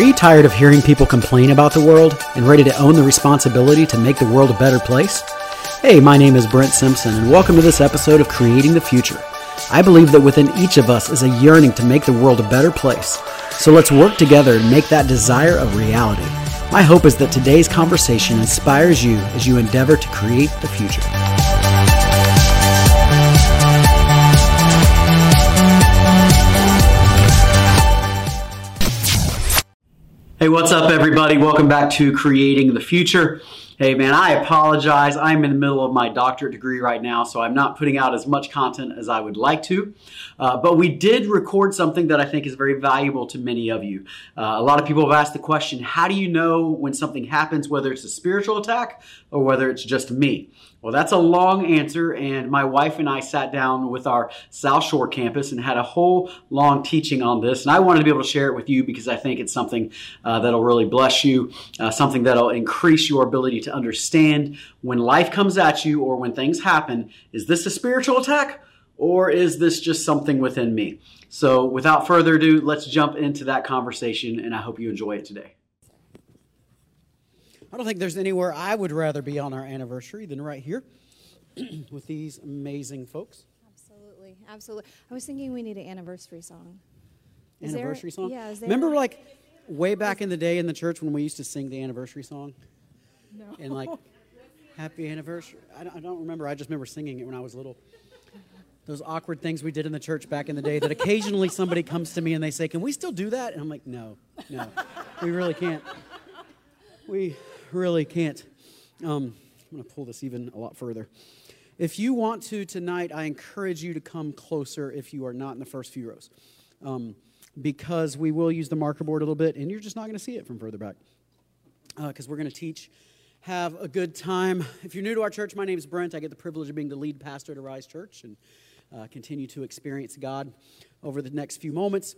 Are you tired of hearing people complain about the world and ready to own the responsibility to make the world a better place? Hey, my name is Brent Simpson, and welcome to this episode of Creating the Future. I believe that within each of us is a yearning to make the world a better place. So let's work together and make that desire a reality. My hope is that today's conversation inspires you as you endeavor to create the future. Hey, what's up, everybody? Welcome back to Creating the Future. Hey, man, I apologize. I'm in the middle of my doctorate degree right now, so I'm not putting out as much content as I would like to. Uh, but we did record something that I think is very valuable to many of you. Uh, a lot of people have asked the question how do you know when something happens, whether it's a spiritual attack or whether it's just me? Well, that's a long answer, and my wife and I sat down with our South Shore campus and had a whole long teaching on this. And I wanted to be able to share it with you because I think it's something uh, that'll really bless you, uh, something that'll increase your ability to understand when life comes at you or when things happen. Is this a spiritual attack? Or is this just something within me? So, without further ado, let's jump into that conversation, and I hope you enjoy it today. I don't think there's anywhere I would rather be on our anniversary than right here with these amazing folks. Absolutely, absolutely. I was thinking we need an anniversary song. Is anniversary there, song? Yeah. Remember, like way back in the day in the church when we used to sing the anniversary song? No. And like, happy anniversary. I don't, I don't remember. I just remember singing it when I was little. Those awkward things we did in the church back in the day that occasionally somebody comes to me and they say, Can we still do that? And I'm like, No, no, we really can't. We really can't. Um, I'm going to pull this even a lot further. If you want to tonight, I encourage you to come closer if you are not in the first few rows. Um, because we will use the marker board a little bit, and you're just not going to see it from further back. Because uh, we're going to teach, have a good time. If you're new to our church, my name is Brent. I get the privilege of being the lead pastor at Rise Church and uh, continue to experience God over the next few moments.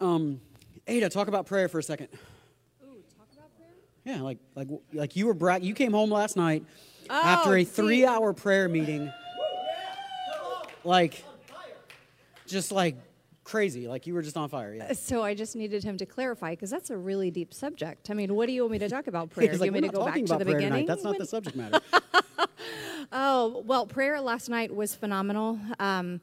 Um, Ada, talk about prayer for a second. Yeah, like like like you were bra- you came home last night Oh, after a three-hour prayer meeting. Like, just like crazy. Like you were just on fire. Yeah. So I just needed him to clarify because that's a really deep subject. I mean, what do you want me to talk about prayer? Do you want me to go back to the beginning? tonight. That's not When- the subject matter. Oh, well, prayer last night was phenomenal. Um,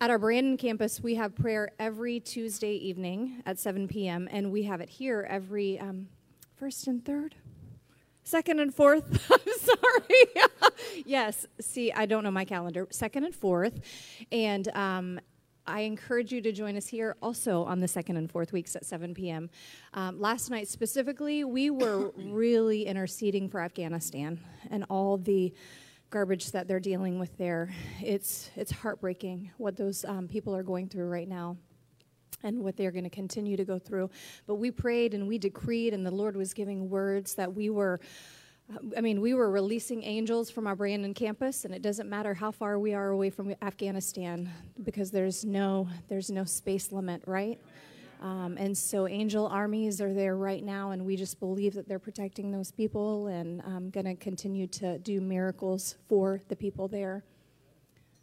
at our Brandon campus, we have prayer every Tuesday evening at 7 p.m., and we have it here every um, first and third, second and fourth. I'm sorry. yes, see, I don't know my calendar. Second and fourth. And um, I encourage you to join us here also on the second and fourth weeks at 7 p.m. Um, last night specifically, we were really interceding for Afghanistan and all the garbage that they're dealing with there. It's it's heartbreaking what those um, people are going through right now. And what they're going to continue to go through. But we prayed and we decreed, and the Lord was giving words that we were I mean, we were releasing angels from our Brandon campus, and it doesn't matter how far we are away from Afghanistan because there's no there's no space limit, right? Um, and so, angel armies are there right now, and we just believe that they're protecting those people and um, going to continue to do miracles for the people there.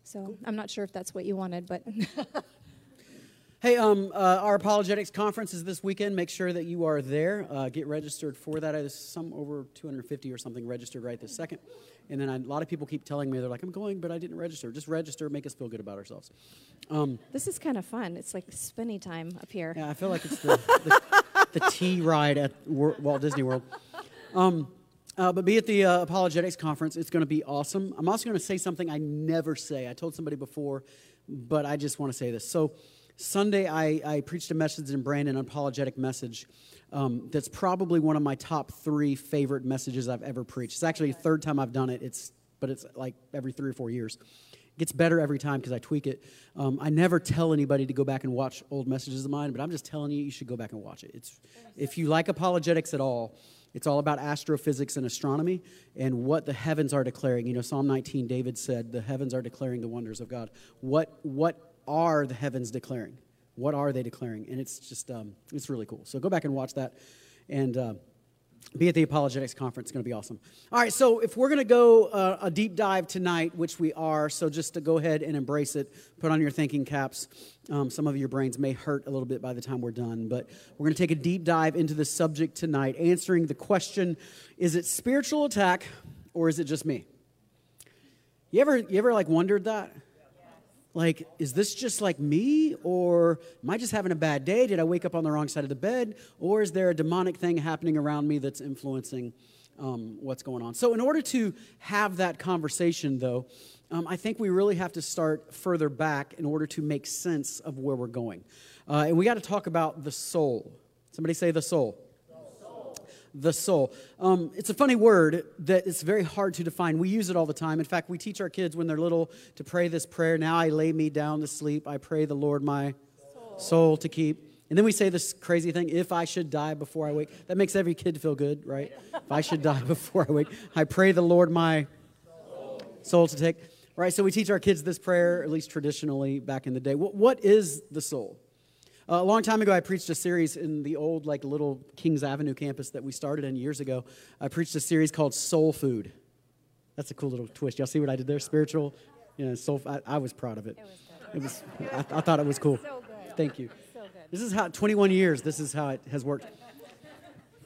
So, I'm not sure if that's what you wanted, but Hey, um, uh, our apologetics conference is this weekend. Make sure that you are there. Uh, get registered for that. There's some over 250 or something registered right this second. And then I, a lot of people keep telling me they're like, "I'm going, but I didn't register." Just register, make us feel good about ourselves. Um, this is kind of fun. It's like spinny time up here. yeah, I feel like it's the, the, the T ride at Walt Disney World. Um, uh, but be at the uh, apologetics conference. It's going to be awesome. I'm also going to say something I never say. I told somebody before, but I just want to say this. So. Sunday, I, I preached a message in Brandon, an apologetic message. Um, that's probably one of my top three favorite messages I've ever preached. It's actually the third time I've done it. It's but it's like every three or four years. It gets better every time because I tweak it. Um, I never tell anybody to go back and watch old messages of mine, but I'm just telling you, you should go back and watch it. It's if you like apologetics at all, it's all about astrophysics and astronomy and what the heavens are declaring. You know, Psalm 19, David said, "The heavens are declaring the wonders of God." What what are the heavens declaring? What are they declaring? And it's just, um, it's really cool. So go back and watch that. And uh, be at the apologetics conference. It's going to be awesome. All right, so if we're going to go uh, a deep dive tonight, which we are, so just to go ahead and embrace it, put on your thinking caps. Um, some of your brains may hurt a little bit by the time we're done, but we're going to take a deep dive into the subject tonight, answering the question is it spiritual attack or is it just me? You ever, you ever like wondered that? Like, is this just like me? Or am I just having a bad day? Did I wake up on the wrong side of the bed? Or is there a demonic thing happening around me that's influencing um, what's going on? So, in order to have that conversation, though, um, I think we really have to start further back in order to make sense of where we're going. Uh, and we got to talk about the soul. Somebody say the soul the soul. Um, it's a funny word that it's very hard to define. We use it all the time. In fact, we teach our kids when they're little to pray this prayer Now I lay me down to sleep. I pray the Lord my soul, to keep. And then we say this crazy thing if I should die before I wake. That makes every kid feel good, right? if I should die before I wake, I pray the Lord my soul to take. Right, so we teach our kids this prayer, at least traditionally back in the day. what, what is the soul? Uh, a long time ago, I preached a series in the old, like, little Kings Avenue campus that we started in years ago. I preached a series called Soul Food. That's a cool little twist. Y'all see what I did there? Spiritual, you know, soul. I, I was proud of it. It was. It was I, I, thought it was cool. So Thank you. So this is how 21 years. This is how it has worked.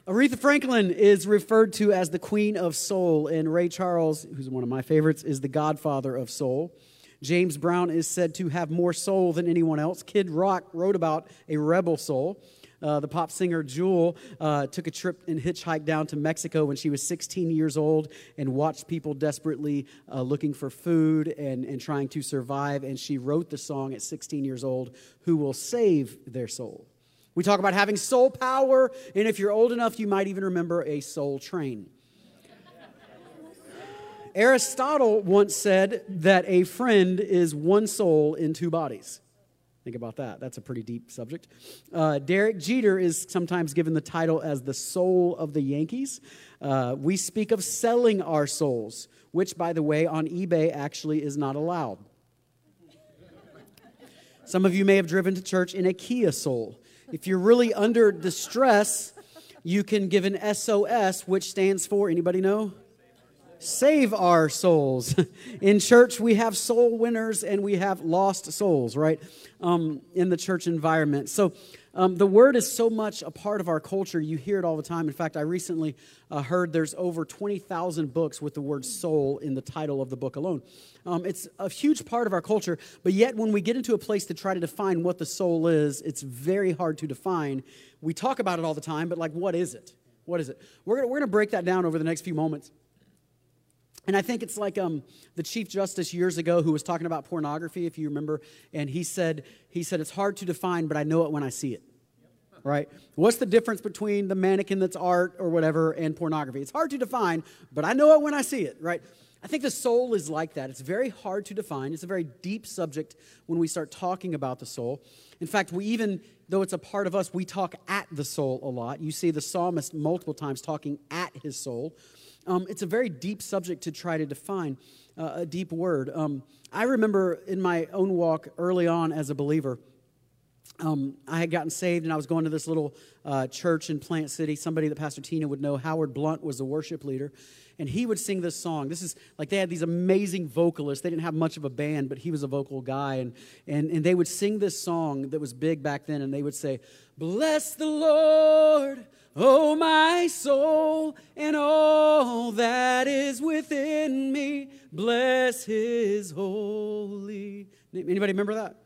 Aretha Franklin is referred to as the Queen of Soul, and Ray Charles, who's one of my favorites, is the Godfather of Soul. James Brown is said to have more soul than anyone else. Kid Rock wrote about a rebel soul. Uh, the pop singer Jewel uh, took a trip and hitchhiked down to Mexico when she was 16 years old and watched people desperately uh, looking for food and, and trying to survive. And she wrote the song at 16 years old, Who Will Save Their Soul. We talk about having soul power, and if you're old enough, you might even remember a soul train. Aristotle once said that a friend is one soul in two bodies. Think about that. That's a pretty deep subject. Uh, Derek Jeter is sometimes given the title as the soul of the Yankees. Uh, we speak of selling our souls, which, by the way, on eBay actually is not allowed. Some of you may have driven to church in a Kia Soul. If you're really under distress, you can give an SOS, which stands for anybody know? Save our souls. in church, we have soul winners and we have lost souls, right? Um, in the church environment. So um, the word is so much a part of our culture. You hear it all the time. In fact, I recently uh, heard there's over 20,000 books with the word soul in the title of the book alone. Um, it's a huge part of our culture, but yet when we get into a place to try to define what the soul is, it's very hard to define. We talk about it all the time, but like, what is it? What is it? We're going we're to break that down over the next few moments. And I think it's like um, the Chief Justice years ago who was talking about pornography, if you remember, and he said, he said, it's hard to define, but I know it when I see it. Right? What's the difference between the mannequin that's art or whatever and pornography? It's hard to define, but I know it when I see it, right? I think the soul is like that. It's very hard to define. It's a very deep subject when we start talking about the soul. In fact, we even, though it's a part of us, we talk at the soul a lot. You see the psalmist multiple times talking at his soul. Um, it's a very deep subject to try to define, uh, a deep word. Um, I remember in my own walk early on as a believer, um, I had gotten saved and I was going to this little uh, church in Plant City. Somebody that Pastor Tina would know, Howard Blunt, was the worship leader. And he would sing this song. This is like they had these amazing vocalists. They didn't have much of a band, but he was a vocal guy. And, and, and they would sing this song that was big back then. And they would say, Bless the Lord Oh, my soul and all that is within me, bless his holy. Anybody remember that?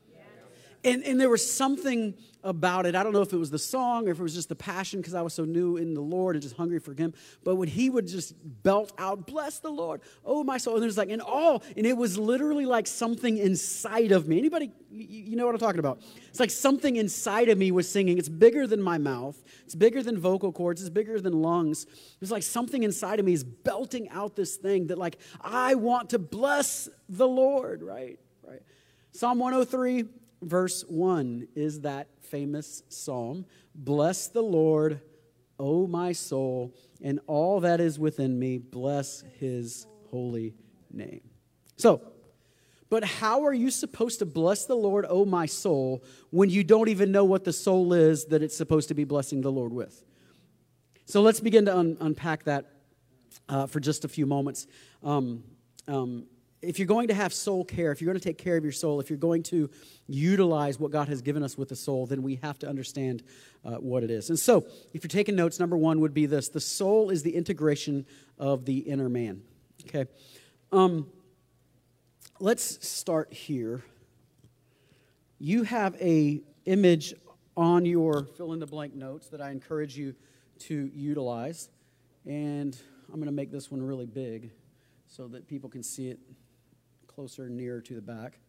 And, and there was something about it. I don't know if it was the song or if it was just the passion because I was so new in the Lord and just hungry for Him. But when He would just belt out, Bless the Lord, oh my soul. And there's like, in all, and it was literally like something inside of me. Anybody, you know what I'm talking about? It's like something inside of me was singing. It's bigger than my mouth, it's bigger than vocal cords, it's bigger than lungs. It's like something inside of me is belting out this thing that, like, I want to bless the Lord, right? Right. Psalm 103 verse 1 is that famous psalm Bless the Lord, O my soul, and all that is within me, bless his holy name. So, but how are you supposed to bless the Lord, O my soul, when you don't even know what the soul is that it's supposed to be blessing the Lord with? So let's begin to un- unpack that uh, for just a few moments. Um, um, if you're going to have soul care, if you're going to take care of your soul, if you're going to utilize what God has given us with the soul, then we have to understand uh, what it is. And so, if you're taking notes, number one would be this the soul is the integration of the inner man. Okay? Um, let's start here. You have a image on your fill in the blank notes that I encourage you to utilize. And I'm going to make this one really big so that people can see it closer nearer to the back.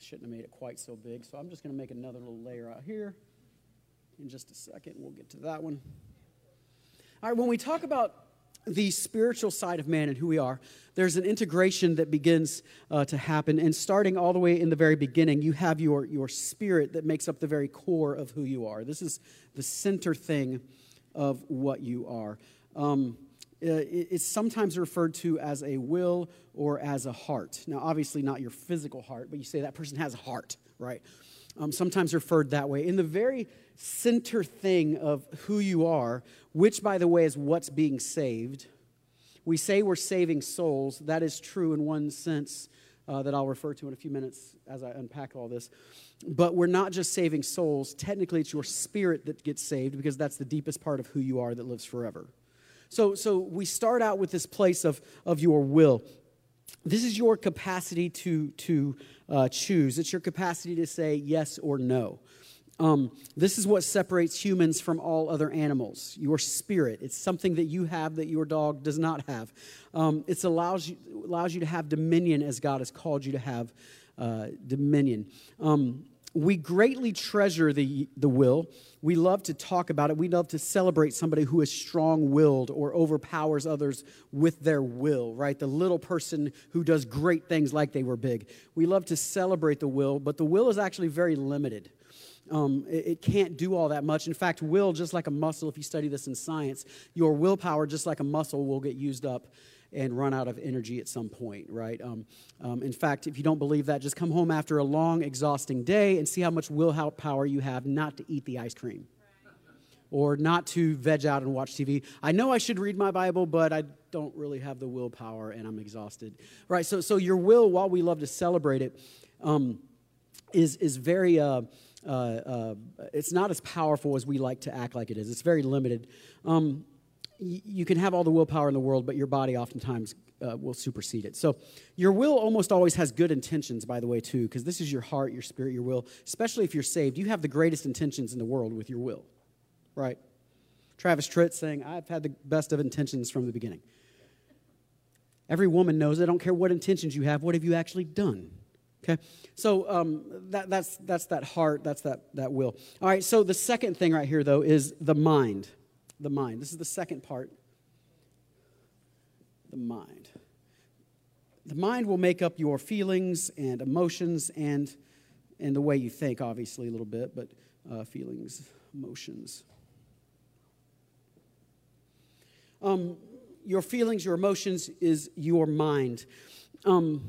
I shouldn't have made it quite so big, so I'm just going to make another little layer out here. In just a second, we'll get to that one. All right, when we talk about the spiritual side of man and who we are, there's an integration that begins uh, to happen. And starting all the way in the very beginning, you have your, your spirit that makes up the very core of who you are. This is the center thing of what you are. Um, uh, it's sometimes referred to as a will or as a heart. Now, obviously, not your physical heart, but you say that person has a heart, right? Um, sometimes referred that way. In the very center thing of who you are, which, by the way, is what's being saved. We say we're saving souls. That is true in one sense uh, that I'll refer to in a few minutes as I unpack all this. But we're not just saving souls. Technically, it's your spirit that gets saved because that's the deepest part of who you are that lives forever. So, so we start out with this place of, of your will. This is your capacity to, to uh, choose, it's your capacity to say yes or no. Um, this is what separates humans from all other animals your spirit. It's something that you have that your dog does not have. Um, it allows you, allows you to have dominion as God has called you to have uh, dominion. Um, we greatly treasure the, the will. We love to talk about it. We love to celebrate somebody who is strong willed or overpowers others with their will, right? The little person who does great things like they were big. We love to celebrate the will, but the will is actually very limited. Um, it, it, can't do all that much. In fact, will, just like a muscle, if you study this in science, your willpower, just like a muscle, will get used up and run out of energy at some point, right? Um, um, in fact, if you don't believe that, just come home after a long, exhausting day and see how much willpower you have not to eat the ice cream or not to veg out and watch TV. I know I should read my Bible, but I don't really have the willpower and I'm exhausted. Right, so, so your will, while we love to celebrate it, um, is is very, uh, uh, uh, it's not as powerful as we like to act like it is. It's very limited. Um, you can have all the willpower in the world, but your body oftentimes uh, will supersede it. So, your will almost always has good intentions, by the way, too, because this is your heart, your spirit, your will. Especially if you're saved, you have the greatest intentions in the world with your will, right? Travis Tritt saying, I've had the best of intentions from the beginning. Every woman knows I don't care what intentions you have, what have you actually done? Okay, so um, that, that's, that's that heart, that's that, that will. All right, so the second thing right here, though, is the mind the mind. This is the second part. The mind. The mind will make up your feelings and emotions and, and the way you think, obviously, a little bit, but uh, feelings, emotions. Um, your feelings, your emotions is your mind. Um,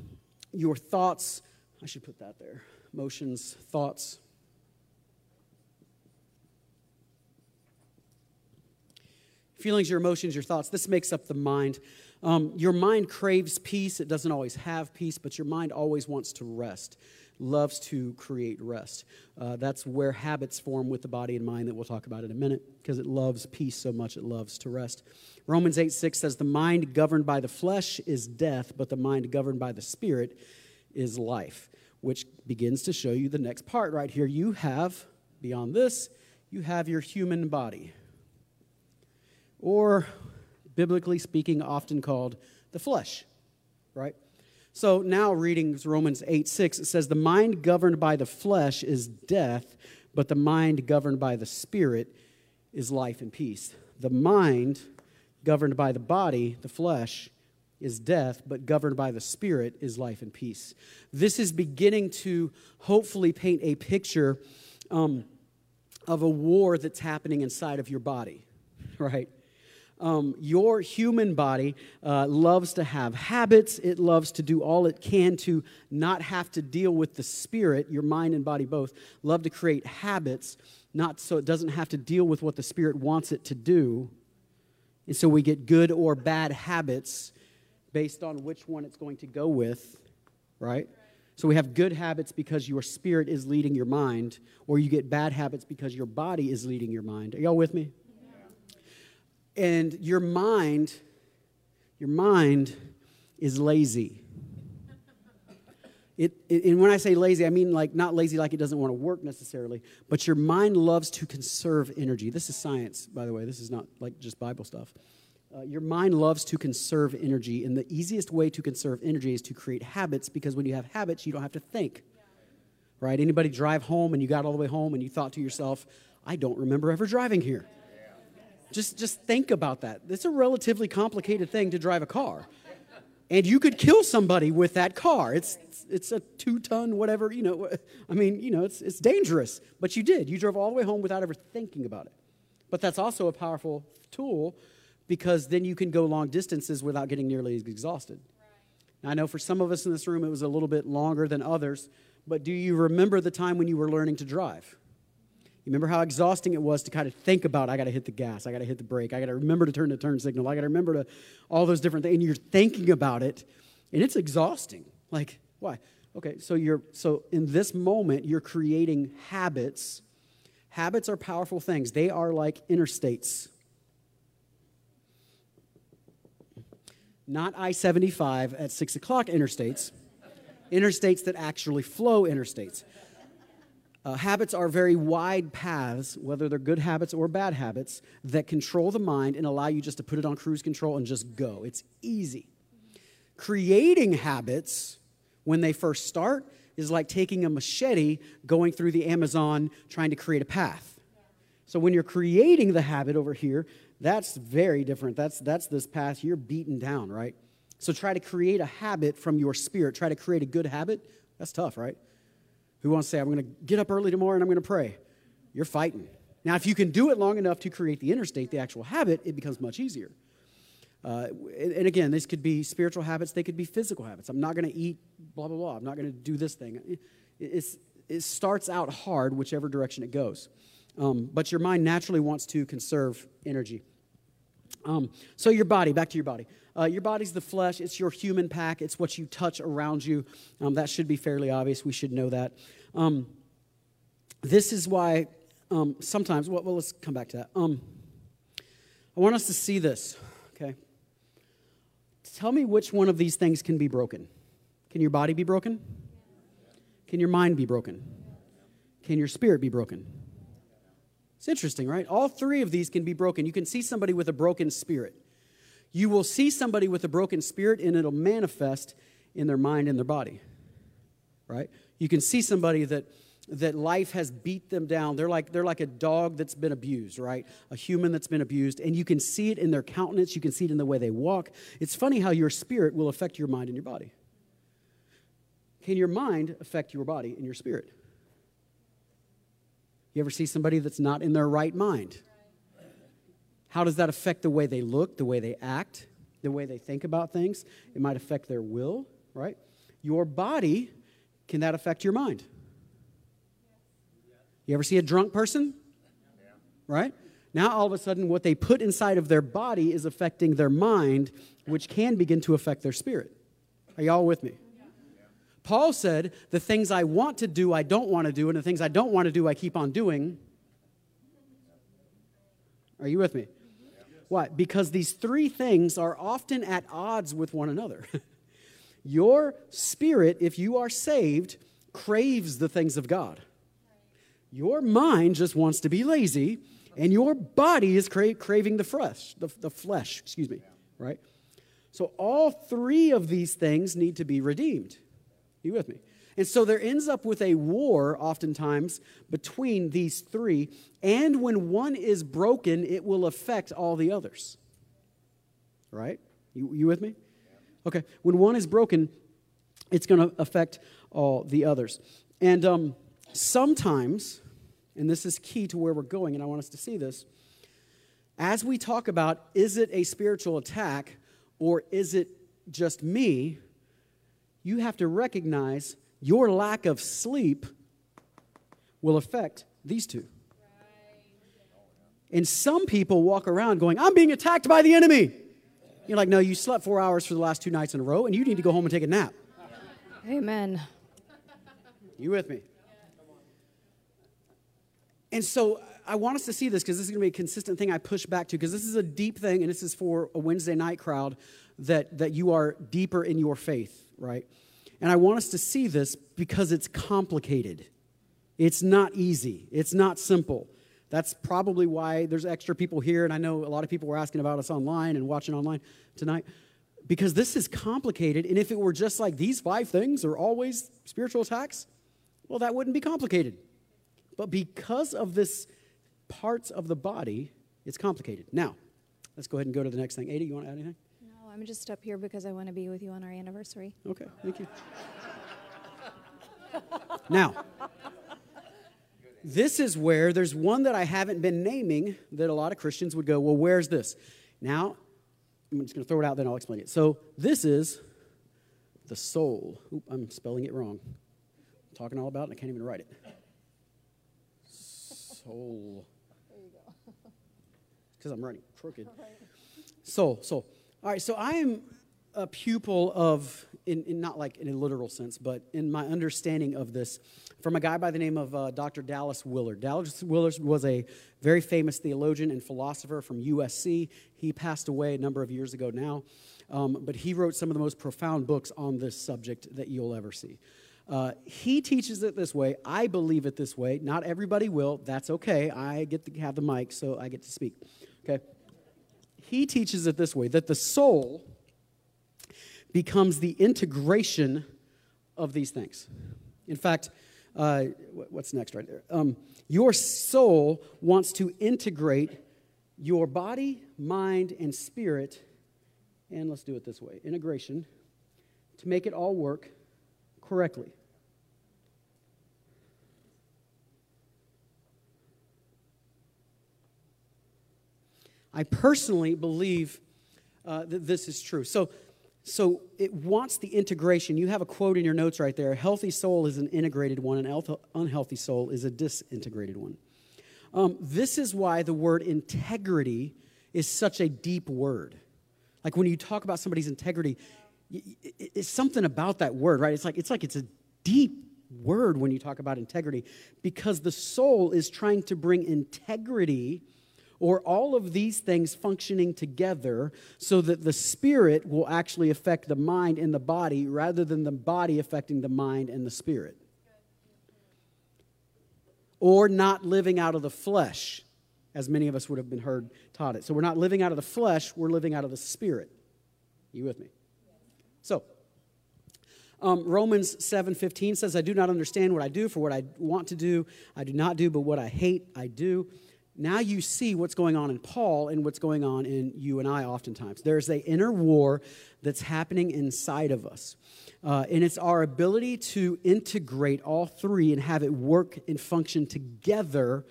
your thoughts, I should put that there. Emotions, thoughts, feelings, your emotions, your thoughts. This makes up the mind. Um, your mind craves peace. It doesn't always have peace, but your mind always wants to rest, loves to create rest. Uh, that's where habits form with the body and mind that we'll talk about in a minute because it loves peace so much it loves to rest. Romans 8 6 says, The mind governed by the flesh is death, but the mind governed by the spirit is life, which begins to show you the next part right here. You have, beyond this, you have your human body or biblically speaking, often called the flesh, right? So now reading Romans 8 6, it says, The mind governed by the flesh is death, but the mind governed by the spirit is life and peace. The mind governed by the body, the flesh, is death, but governed by the spirit is life and peace. This is beginning to hopefully paint a picture um, of a war that's happening inside of your body, right? Um, your human body uh, loves to have habits. It loves to do all it can to not have to deal with the spirit, your mind and body both, love to create habits, not so it doesn't have to deal with what the spirit wants it to do. And so we get good or bad habits based on which one it's going to go with, right? So we have good habits because your spirit is leading your mind, or you get bad habits because your body is leading your mind. Are y'all with me? Yeah. And your mind, your mind is lazy. It, and when I say lazy, I mean like not lazy like it doesn't want to work necessarily, but your mind loves to conserve energy. This is science, by the way. This is not like just Bible stuff. Uh, your mind loves to conserve energy, and the easiest way to conserve energy is to create habits because when you have habits, you don't have to think. Right? Anybody drive home and you got all the way home and you thought to yourself, I don't remember ever driving here. Just, just think about that. It's a relatively complicated thing to drive a car and you could kill somebody with that car. It's it's a two ton whatever you know. I mean you know it's it's dangerous, but you did. You drove all the way home without ever thinking about it. But that's also a powerful tool because then you can go long distances without getting nearly as exhausted. Now, I know for some of us in this room it was a little bit longer than others, but do you remember the time when you were learning to drive? You remember how exhausting it was to kind of think about, I got to hit the gas, I got to hit the brake, I got to remember to turn the turn signal, I got to remember to all those different things. And you're thinking about it, and it's exhausting. Like, why? Okay, so you're so in this moment you're creating habits. Habits are powerful things. They are like interstates. Not I 75 at 6 o'clock interstates, interstates that actually flow interstates. Uh, habits are very wide paths, whether they're good habits or bad habits, that control the mind and allow you just to put it on cruise control and just go. It's easy. Creating habits, when they first start, is like taking a machete going through the Amazon trying to create a path. So when you're creating the habit over here, that's very different. That's, that's this path you're beaten down, right? So try to create a habit from your spirit. Try to create a good habit. That's tough, right? Who wants to say, I'm going to get up early tomorrow and I'm going to pray? You're fighting. Now, if you can do it long enough to create the interstate, the actual habit, it becomes much easier. Uh, and again, this could be spiritual habits, they could be physical habits. I'm not going to eat blah, blah, blah. I'm not going to do this thing. It, it starts out hard, whichever direction it goes. Um, but your mind naturally wants to conserve energy. Um, so, your body, back to your body. Uh, your body's the flesh, it's your human pack, it's what you touch around you. Um, that should be fairly obvious. We should know that. Um, this is why um, sometimes, well, well, let's come back to that. Um, I want us to see this, okay? Tell me which one of these things can be broken. Can your body be broken? Can your mind be broken? Can your spirit be broken? It's interesting, right? All three of these can be broken. You can see somebody with a broken spirit you will see somebody with a broken spirit and it'll manifest in their mind and their body. Right? You can see somebody that that life has beat them down. They're like they're like a dog that's been abused, right? A human that's been abused and you can see it in their countenance, you can see it in the way they walk. It's funny how your spirit will affect your mind and your body. Can your mind affect your body and your spirit? You ever see somebody that's not in their right mind? How does that affect the way they look, the way they act, the way they think about things? It might affect their will, right? Your body, can that affect your mind? You ever see a drunk person? Right? Now, all of a sudden, what they put inside of their body is affecting their mind, which can begin to affect their spirit. Are y'all with me? Paul said, The things I want to do, I don't want to do, and the things I don't want to do, I keep on doing. Are you with me? Why? Because these three things are often at odds with one another. Your spirit, if you are saved, craves the things of God. Your mind just wants to be lazy, and your body is cra- craving the flesh, the, the flesh, excuse me, right? So all three of these things need to be redeemed. You with me? And so there ends up with a war, oftentimes, between these three. And when one is broken, it will affect all the others. Right? You, you with me? Okay. When one is broken, it's going to affect all the others. And um, sometimes, and this is key to where we're going, and I want us to see this, as we talk about is it a spiritual attack or is it just me, you have to recognize your lack of sleep will affect these two. And some people walk around going, I'm being attacked by the enemy. You're like, no, you slept four hours for the last two nights in a row, and you need to go home and take a nap. Amen. You with me? And so I want us to see this because this is going to be a consistent thing I push back to because this is a deep thing, and this is for a Wednesday night crowd that, that you are deeper in your faith, right? And I want us to see this because it's complicated. It's not easy, it's not simple. That's probably why there's extra people here, and I know a lot of people were asking about us online and watching online tonight because this is complicated. And if it were just like these five things are always spiritual attacks, well, that wouldn't be complicated. But because of this parts of the body, it's complicated. Now, let's go ahead and go to the next thing. Ada, you want to add anything? No, I'm just up here because I want to be with you on our anniversary. Okay, thank you. now, this is where there's one that I haven't been naming that a lot of Christians would go, well, where's this? Now, I'm just going to throw it out, then I'll explain it. So, this is the soul. Oop, I'm spelling it wrong. I'm talking all about it, and I can't even write it. Soul. There you go. Because I'm writing crooked. Soul, soul. All right, so I am a pupil of, in, in, not like in a literal sense, but in my understanding of this, from a guy by the name of uh, Dr. Dallas Willard. Dallas Willard was a very famous theologian and philosopher from USC. He passed away a number of years ago now, um, but he wrote some of the most profound books on this subject that you'll ever see. Uh, he teaches it this way. I believe it this way. Not everybody will. That's okay. I get to have the mic, so I get to speak. Okay? He teaches it this way that the soul becomes the integration of these things. In fact, uh, what's next right there? Um, your soul wants to integrate your body, mind, and spirit, and let's do it this way integration, to make it all work correctly. I personally believe uh, that this is true. So, so it wants the integration. You have a quote in your notes right there. A healthy soul is an integrated one, an unhealthy soul is a disintegrated one. Um, this is why the word integrity is such a deep word. Like when you talk about somebody's integrity, it's something about that word, right? It's like it's like it's a deep word when you talk about integrity because the soul is trying to bring integrity or all of these things functioning together so that the spirit will actually affect the mind and the body rather than the body affecting the mind and the spirit. Or not living out of the flesh, as many of us would have been heard taught it. So we're not living out of the flesh, we're living out of the spirit. You with me? So, um, Romans 7:15 says, "I do not understand what I do, for what I want to do, I do not do, but what I hate, I do." Now you see what's going on in Paul and what's going on in you and I oftentimes. There's a inner war that's happening inside of us. Uh, and it's our ability to integrate all three and have it work and function together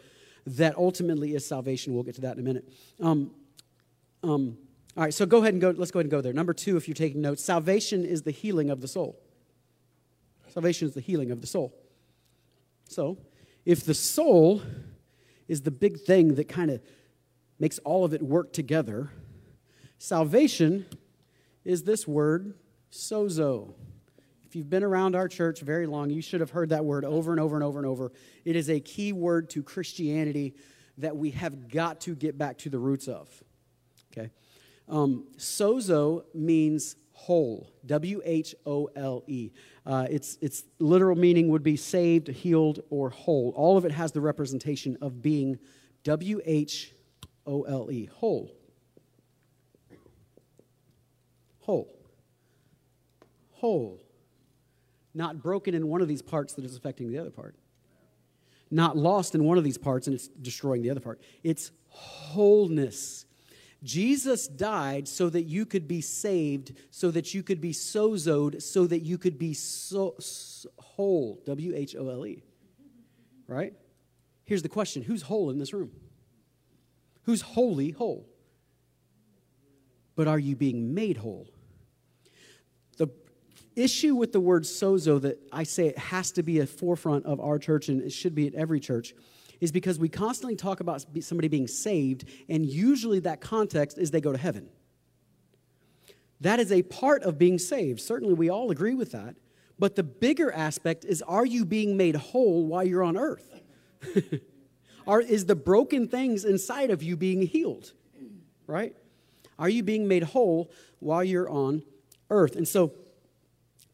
that ultimately is salvation. We'll get to that in a minute. Um, um, all right, so go ahead and go. Let's go ahead and go there. Number two, if you're taking notes, salvation is the healing of the soul. Salvation is the healing of the soul. So, if the soul is the big thing that kind of makes all of it work together. Salvation is this word, sozo. If you've been around our church very long, you should have heard that word over and over and over and over. It is a key word to Christianity that we have got to get back to the roots of. Okay? Um, sozo means whole, W H O L E. Uh, its, its literal meaning would be saved, healed, or whole. All of it has the representation of being W H O L E, whole. Whole. Whole. Not broken in one of these parts that is affecting the other part. Not lost in one of these parts and it's destroying the other part. It's wholeness. Jesus died so that you could be saved, so that you could be sozoed, so that you could be so, so whole. W H O L E. Right? Here's the question Who's whole in this room? who's wholly whole. But are you being made whole? The issue with the word sozo that I say it has to be a forefront of our church and it should be at every church is because we constantly talk about somebody being saved, and usually that context is they go to heaven. That is a part of being saved. Certainly, we all agree with that. But the bigger aspect is are you being made whole while you're on earth? Are, is the broken things inside of you being healed? Right? Are you being made whole while you're on earth? And so,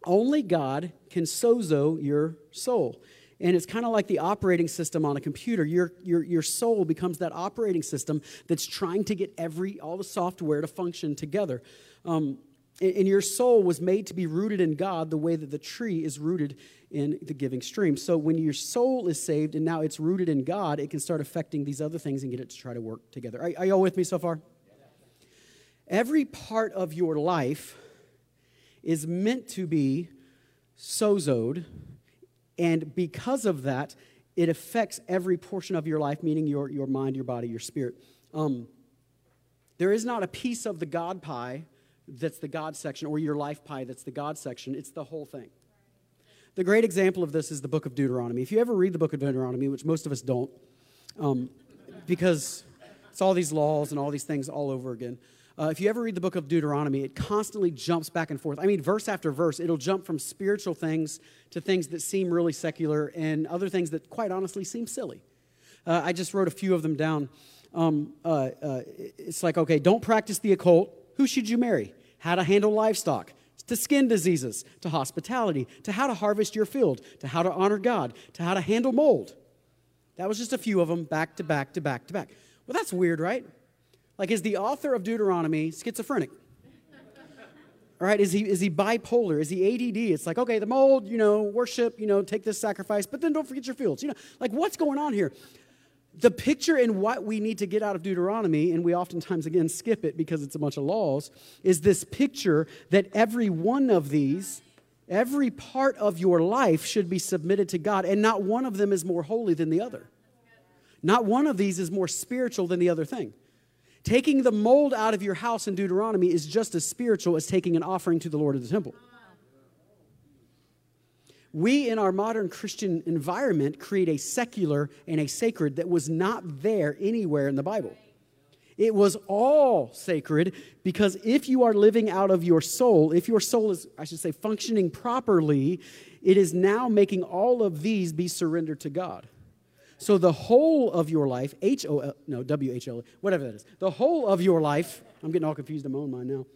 only God can sozo your soul. And it's kind of like the operating system on a computer. Your, your, your soul becomes that operating system that's trying to get every, all the software to function together. Um, and your soul was made to be rooted in God the way that the tree is rooted in the giving stream. So when your soul is saved and now it's rooted in God, it can start affecting these other things and get it to try to work together. Are, are you all with me so far? Every part of your life is meant to be sozoed, and because of that, it affects every portion of your life, meaning your, your mind, your body, your spirit. Um, there is not a piece of the God pie that's the God section or your life pie that's the God section. It's the whole thing. The great example of this is the book of Deuteronomy. If you ever read the book of Deuteronomy, which most of us don't, um, because it's all these laws and all these things all over again. Uh, if you ever read the book of Deuteronomy, it constantly jumps back and forth. I mean, verse after verse, it'll jump from spiritual things to things that seem really secular and other things that, quite honestly, seem silly. Uh, I just wrote a few of them down. Um, uh, uh it's like, okay, don't practice the occult who should you marry? How to handle livestock, to skin diseases, to hospitality, to how to harvest your field, to how to honor God, to how to handle mold. That was just a few of them, back to back to back to back. Well, that's weird, right? Like, is the author of Deuteronomy schizophrenic? All right, is he, is he bipolar? Is he ADD? It's like, okay, the mold, you know, worship, you know, take this sacrifice, but then don't forget your fields. You know, like, what's going on here? the picture in what we need to get out of Deuteronomy, and we oftentimes again skip it because it's a bunch of laws, is this picture that every one of these, every part of your life should be submitted to God, and not one of them is more holy than the other. Not one of these is more spiritual than the other thing. Taking the mold out of your house in Deuteronomy is just as spiritual as taking an offering to the Lord of the temple we in our modern Christian environment create a secular and a sacred that was not there anywhere in the Bible. It was all sacred because if you are living out of your soul, if your soul is, I should say, functioning properly, it is now making all of these be surrendered to God. So the whole of your life, H O L, no, W H L, whatever that is, the whole of your life, I'm getting all confused in my own mind now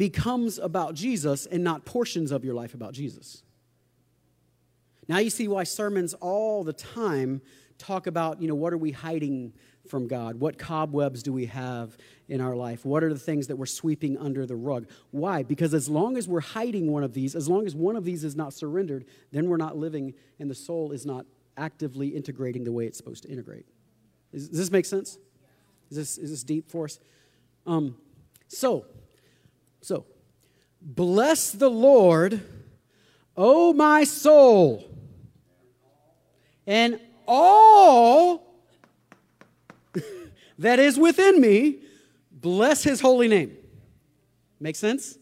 becomes about Jesus and not portions of your life about Jesus. Now you see why sermons all the time talk about, you know, what are we hiding from God? What cobwebs do we have in our life? What are the things that we're sweeping under the rug? Why? Because as long as we're hiding one of these, as long as one of these is not surrendered, then we're not living and the soul is not actively integrating the way it's supposed to integrate. Is, does this make sense? Is this, is this deep for us? Um, so, so, bless the Lord, O my soul, and all that is within me, bless his holy name. Make sense?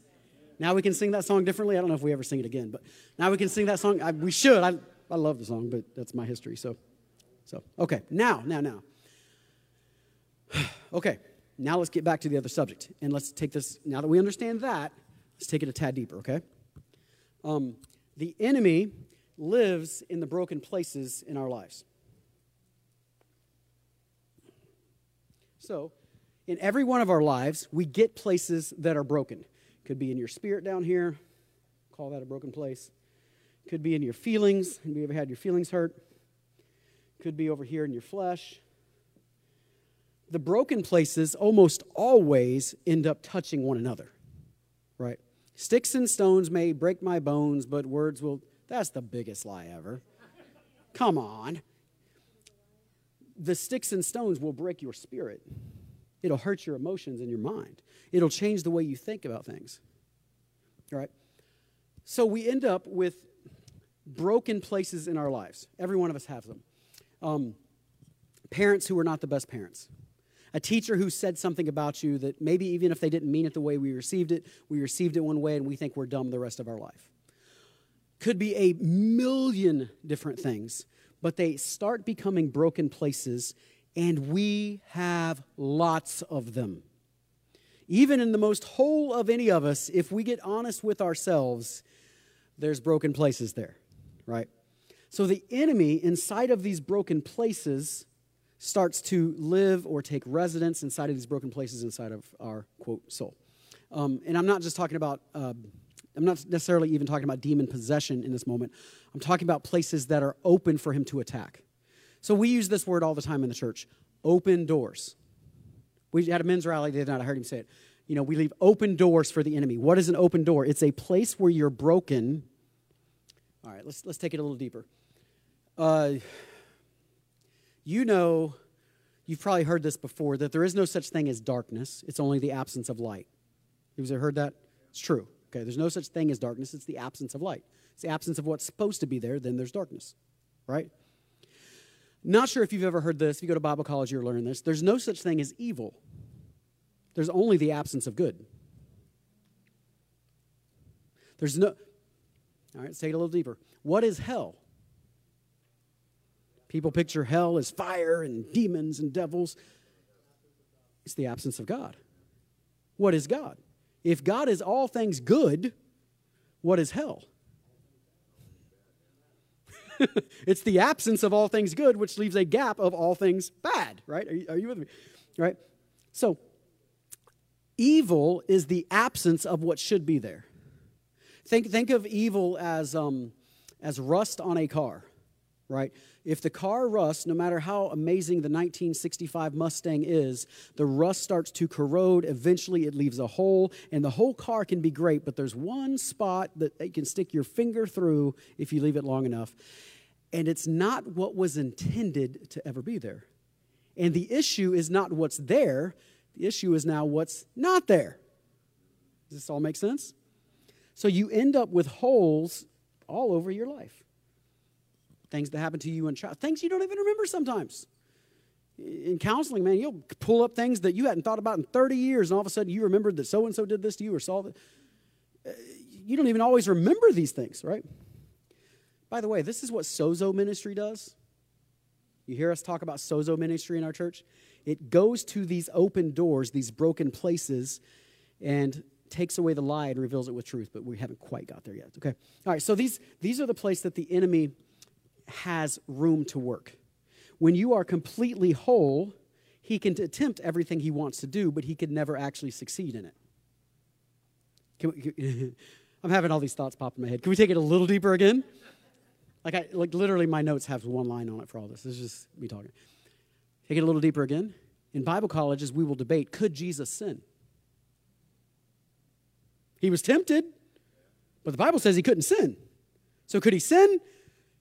Now we can sing that song differently. I don't know if we ever sing it again, but now we can sing that song. I, we should. I, I love the song, but that's my history. So, so okay. Now, now, now. okay. Now let's get back to the other subject. And let's take this, now that we understand that, let's take it a tad deeper, okay? Um, the enemy lives in the broken places in our lives. So, in every one of our lives, we get places that are broken. Could be in your spirit down here, call that a broken place. Could be in your feelings. Have you ever had your feelings hurt? Could be over here in your flesh the broken places almost always end up touching one another, right? Sticks and stones may break my bones, but words will. That's the biggest lie ever. Come on. The sticks and stones will break your spirit. It'll hurt your emotions and your mind. It'll change the way you think about things. All right? So we end up with broken places in our lives. Every one of us has them. Um, parents who were not the best parents, a teacher who said something about you that maybe even if they didn't mean it the way we received it, we received it one way and we think we're dumb the rest of our life. Could be a million different things, but they start becoming broken places, and we have lots of them. Even in the most whole of any of us, if we get honest with ourselves, there's broken places there, right? So the enemy inside of these broken places starts to live or take residence inside of these broken places inside of our quote soul. Um, and I'm not just talking about, uh, I'm not necessarily even talking about demon possession in this moment. I'm talking about places that are open for him to attack. So we use this word all the time in the church open doors. We had a men's rally the other night. I heard him say it. You know, we leave open doors for the enemy. What is an open door? It's a place where you're broken. All right, let's, let's take it a little deeper. Uh, you know, you've probably heard this before, that there is no such thing as darkness, it's only the absence of light. Have you ever heard that? It's true. Okay, there's no such thing as darkness, it's the absence of light. It's the absence of what's supposed to be there, then there's darkness, right? Not sure if you've ever heard this. If you go to Bible college, you'll learn this. There's no such thing as evil, there's only the absence of good. There's no. All right, let's take it a little deeper. What is hell? People picture hell as fire and demons and devils. It's the absence of God. What is God? If God is all things good, what is hell? it's the absence of all things good, which leaves a gap of all things bad, right? Are you, are you with me? Right? So, evil is the absence of what should be there. Think, think of evil as, um, as rust on a car, right? If the car rusts, no matter how amazing the 1965 Mustang is, the rust starts to corrode. Eventually, it leaves a hole, and the whole car can be great, but there's one spot that you can stick your finger through if you leave it long enough. And it's not what was intended to ever be there. And the issue is not what's there, the issue is now what's not there. Does this all make sense? So you end up with holes all over your life things that happen to you in child, things you don't even remember sometimes. In counseling, man, you'll pull up things that you hadn't thought about in 30 years, and all of a sudden you remembered that so and so did this to you or saw that. Uh, you don't even always remember these things, right? By the way, this is what Sozo ministry does. You hear us talk about Sozo ministry in our church? It goes to these open doors, these broken places, and takes away the lie and reveals it with truth, but we haven't quite got there yet. Okay. All right, so these, these are the place that the enemy has room to work. When you are completely whole, he can attempt everything he wants to do, but he can never actually succeed in it. Can we, can, I'm having all these thoughts pop in my head. Can we take it a little deeper again? Like, I, like literally, my notes have one line on it for all this. This is just me talking. Take it a little deeper again. In Bible colleges, we will debate could Jesus sin? He was tempted, but the Bible says he couldn't sin. So, could he sin?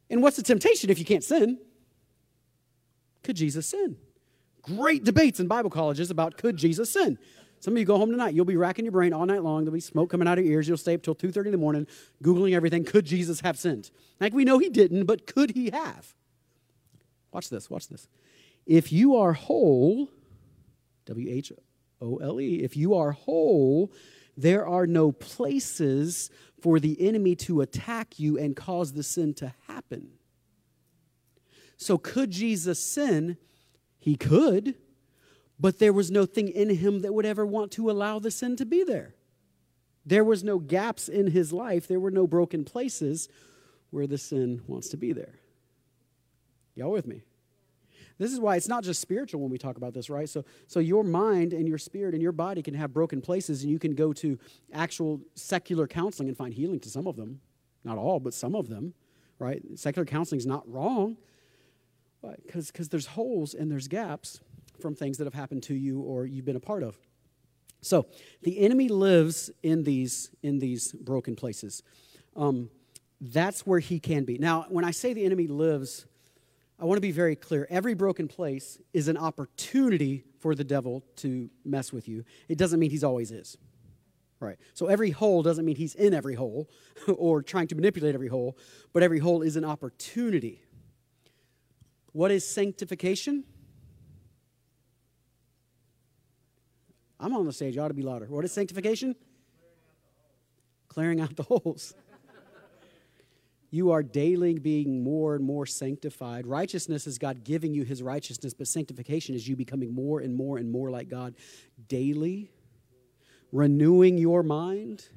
And what's the temptation if you can't sin? Could Jesus sin? Great debates in Bible colleges about could Jesus sin. Some of you go home tonight, you'll be racking your brain all night long. There'll be smoke coming out of your ears. You'll stay up till 2.30 in the morning Googling everything. Could Jesus have sinned? Like we know he didn't, but could he have? Watch this, watch this. If you are whole, W H O L E, if you are whole, there are no places for the enemy to attack you and cause the sin to happen. So, could Jesus sin? He could, but there was no thing in him that would ever want to allow the sin to be there. There was no gaps in his life, there were no broken places where the sin wants to be there. Y'all with me? This is why it's not just spiritual when we talk about this, right? So, so your mind and your spirit and your body can have broken places, and you can go to actual secular counseling and find healing to some of them. Not all, but some of them, right? Secular counseling is not wrong, because because there's holes and there's gaps from things that have happened to you or you've been a part of. So the enemy lives in these in these broken places. Um, that's where he can be. Now, when I say the enemy lives I want to be very clear. Every broken place is an opportunity for the devil to mess with you. It doesn't mean he's always is. Right. So every hole doesn't mean he's in every hole or trying to manipulate every hole, but every hole is an opportunity. What is sanctification? I'm on the stage. I ought to be louder. What is sanctification? Clearing out the holes. You are daily being more and more sanctified. Righteousness is God giving you his righteousness, but sanctification is you becoming more and more and more like God daily, renewing your mind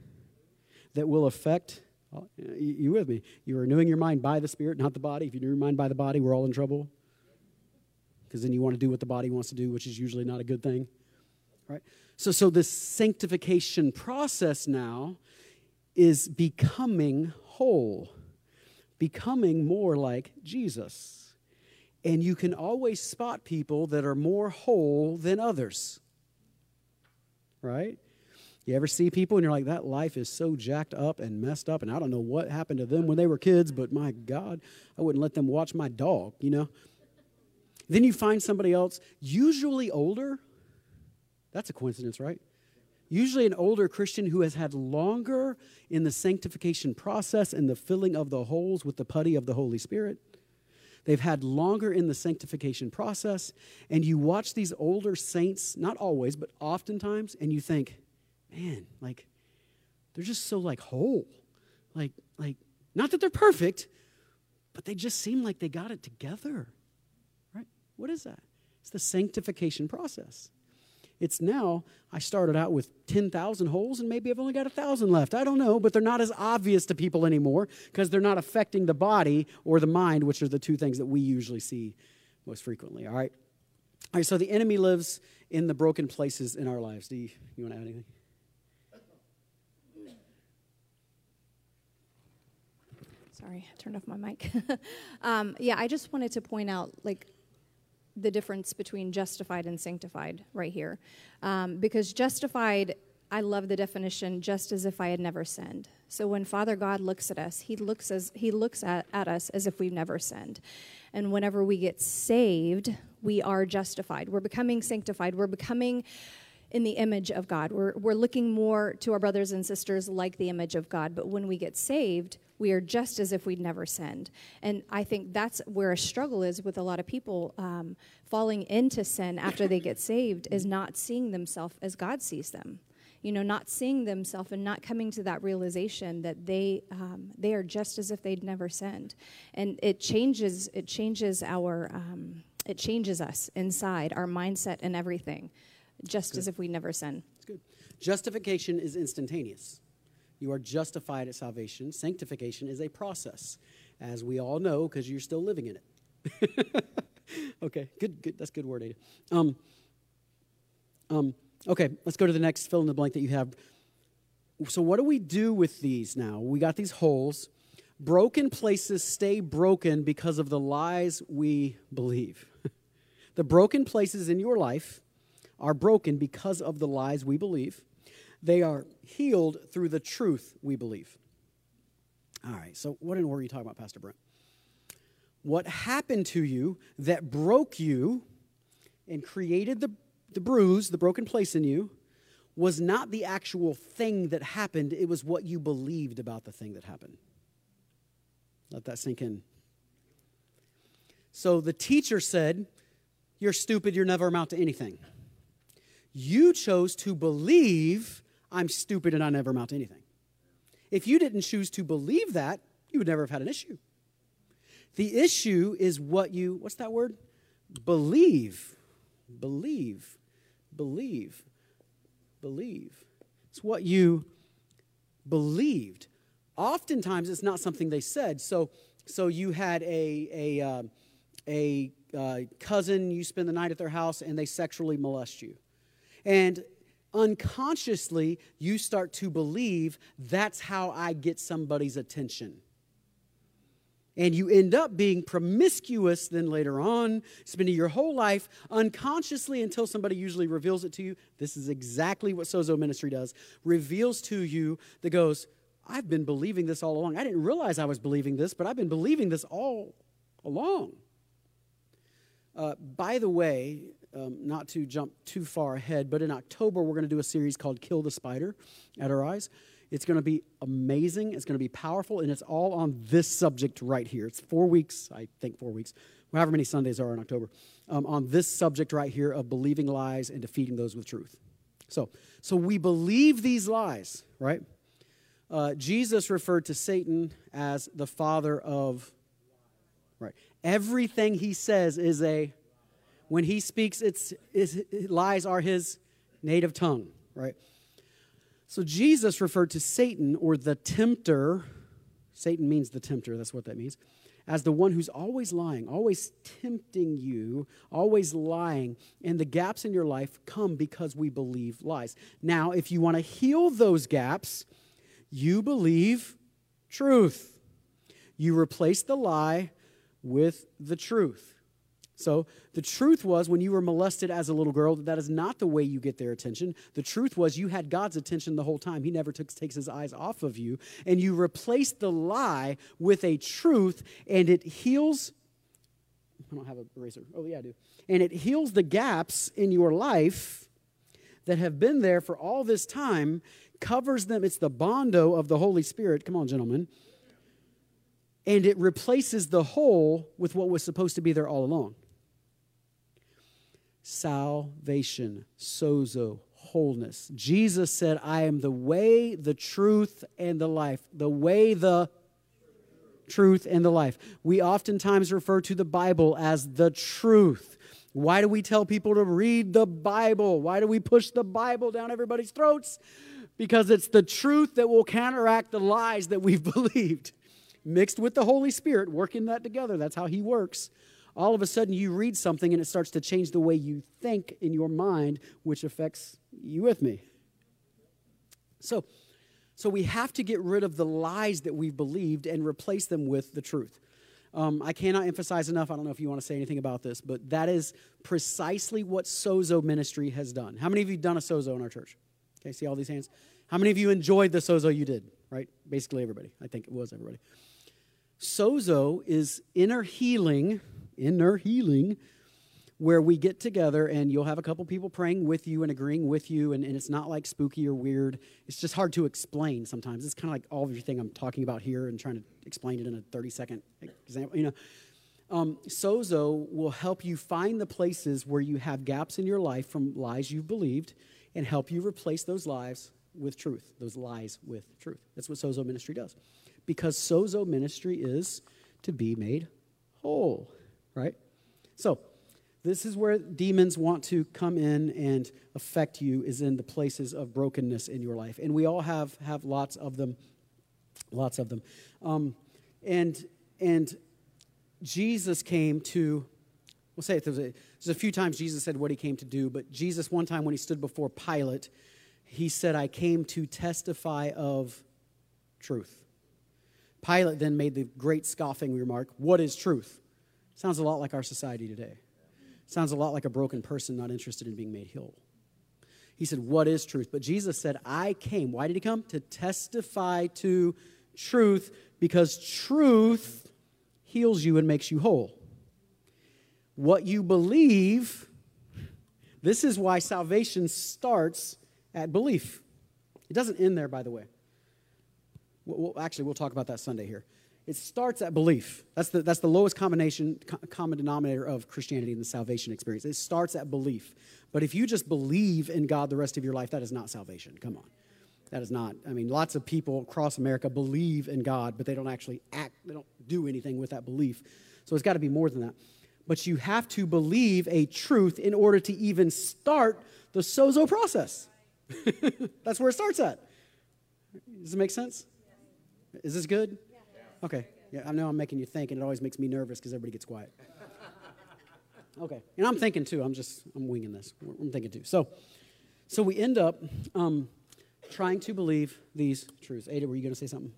that will affect uh, you with me. You're renewing your mind by the Spirit, not the body. If you renew your mind by the body, we're all in trouble. Because then you want to do what the body wants to do, which is usually not a good thing. Right? So, so this sanctification process now is becoming whole becoming more like Jesus. And you can always spot people that are more whole than others. Right? You ever see people and you're like, that life is so jacked up and messed up, and I don't know what happened to them when they were kids, but my God, I wouldn't let them watch my dog, you know? Then you find somebody else, usually older. That's a coincidence, right? Usually an older Christian who has had longer in the sanctification process and the filling of the holes with the putty of the Holy Spirit. They've had longer in the sanctification process, and you watch these older saints, not always, but oftentimes, and you think, man, like, they're just so like whole. Like, like, not that they're perfect, but they just seem like they got it together. Right? What is that? It's the sanctification process. It's now, I started out with 10,000 holes and maybe I've only got 1,000 left. I don't know, but they're not as obvious to people anymore because they're not affecting the body or the mind, which are the two things that we usually see most frequently. All right? All right, so the enemy lives in the broken places in our lives. Do you, you want to add anything? Sorry, I turned off my mic. um, yeah, I just wanted to point out, like, the difference between justified and sanctified right here. Um, because justified, I love the definition just as if I had never sinned. So when Father God looks at us, he looks as he looks at, at us as if we've never sinned. And whenever we get saved, we are justified. We're becoming sanctified. We're becoming in the image of God. We're, we're looking more to our brothers and sisters like the image of God. But when we get saved, we are just as if we'd never sinned. And I think that's where a struggle is with a lot of people um, falling into sin after they get saved, is not seeing themselves as God sees them. You know, not seeing themselves and not coming to that realization that they um, they are just as if they'd never sinned, and it changes it changes our um, it changes us inside our mindset and everything, just as if we never sinned. That's good. Justification is instantaneous. You are justified at salvation. Sanctification is a process, as we all know, because you're still living in it. okay, good, good. That's good word, Ada. Um, um, okay, let's go to the next fill in the blank that you have. So, what do we do with these now? We got these holes. Broken places stay broken because of the lies we believe. the broken places in your life are broken because of the lies we believe. They are healed through the truth we believe. All right, so what in world are you talking about, Pastor Brent? What happened to you that broke you and created the, the bruise, the broken place in you, was not the actual thing that happened, it was what you believed about the thing that happened. Let that sink in. So the teacher said, You're stupid, you'll never amount to anything. You chose to believe I'm stupid and I never amount to anything. If you didn't choose to believe that, you would never have had an issue. The issue is what you, what's that word? Believe. Believe. Believe. Believe. It's what you believed. Oftentimes, it's not something they said. So, so you had a, a, uh, a uh, cousin, you spend the night at their house, and they sexually molest you. And unconsciously you start to believe that's how I get somebody's attention. And you end up being promiscuous then later on, spending your whole life unconsciously until somebody usually reveals it to you. This is exactly what Sozo Ministry does reveals to you that goes, I've been believing this all along. I didn't realize I was believing this, but I've been believing this all along. Uh, by the way, um, not to jump too far ahead, but in October, we're going to do a series called Kill the Spider at our eyes. It's going to be amazing, it's going to be powerful, and it's all on this subject right here. It's four weeks, I think four weeks, however many Sundays are in October, um, on this subject right here of believing lies and defeating those with truth. So, so we believe these lies, right? Uh, Jesus referred to Satan as the father of, right? Everything he says is a, when he speaks, it's, it's lies are his native tongue, right? So Jesus referred to Satan or the tempter. Satan means the tempter, that's what that means as the one who's always lying, always tempting you, always lying. And the gaps in your life come because we believe lies. Now, if you want to heal those gaps, you believe truth. You replace the lie with the truth. So the truth was when you were molested as a little girl, that is not the way you get their attention. The truth was you had God's attention the whole time. He never took, takes his eyes off of you. And you replace the lie with a truth, and it heals. I don't have a eraser. Oh, yeah, I do. And it heals the gaps in your life that have been there for all this time, covers them. It's the bondo of the Holy Spirit. Come on, gentlemen. And it replaces the hole with what was supposed to be there all along salvation, sozo, wholeness. Jesus said, I am the way, the truth, and the life. The way, the truth, and the life. We oftentimes refer to the Bible as the truth. Why do we tell people to read the Bible? Why do we push the Bible down everybody's throats? Because it's the truth that will counteract the lies that we've believed, mixed with the Holy Spirit, working that together. That's how He works all of a sudden you read something and it starts to change the way you think in your mind, which affects you with me. So, so we have to get rid of the lies that we've believed and replace them with the truth. Um, I cannot emphasize enough. I don't know if you want to say anything about this, but that is precisely what Sozo Ministry has done. How many of you done a Sozo in our church? Okay, see all these hands? How many of you enjoyed the Sozo you did? Right? Basically, everybody. I think it was everybody. Sozo is inner healing inner healing where we get together and you'll have a couple people praying with you and agreeing with you, and, and it's not like spooky or weird. It's just hard to explain sometimes. It's kind of like all of everything I'm talking about here and trying to explain it in a 30 second example. You know, um, Sozo will help you find the places where you have gaps in your life from lies you've believed and help you replace those lies with truth, those lies with truth. That's what Sozo ministry does. Because Sozo ministry is to be made whole right? So, this is where demons want to come in and affect you is in the places of brokenness in your life. And we all have have lots of them lots of them. Um, and and jesus came to we'll say it there's a, there's a few times jesus said what he came to do but jesus one time when he stood before pilate he said i came to testify of truth. Pilate then made the great scoffing remark what is truth Sounds a lot like our society today. Sounds a lot like a broken person not interested in being made whole. He said, What is truth? But Jesus said, I came. Why did he come? To testify to truth because truth heals you and makes you whole. What you believe, this is why salvation starts at belief. It doesn't end there, by the way. Well, actually, we'll talk about that Sunday here. It starts at belief. That's the, that's the lowest combination, common denominator of Christianity and the salvation experience. It starts at belief. But if you just believe in God the rest of your life, that is not salvation. Come on. That is not. I mean, lots of people across America believe in God, but they don't actually act, they don't do anything with that belief. So it's got to be more than that. But you have to believe a truth in order to even start the sozo process. That's where it starts at. Does it make sense? Is this good? Okay. Yeah, I know I'm making you think, and it always makes me nervous because everybody gets quiet. Okay. And I'm thinking too. I'm just, I'm winging this. I'm thinking too. So, so we end up um, trying to believe these truths. Ada, were you going to say something?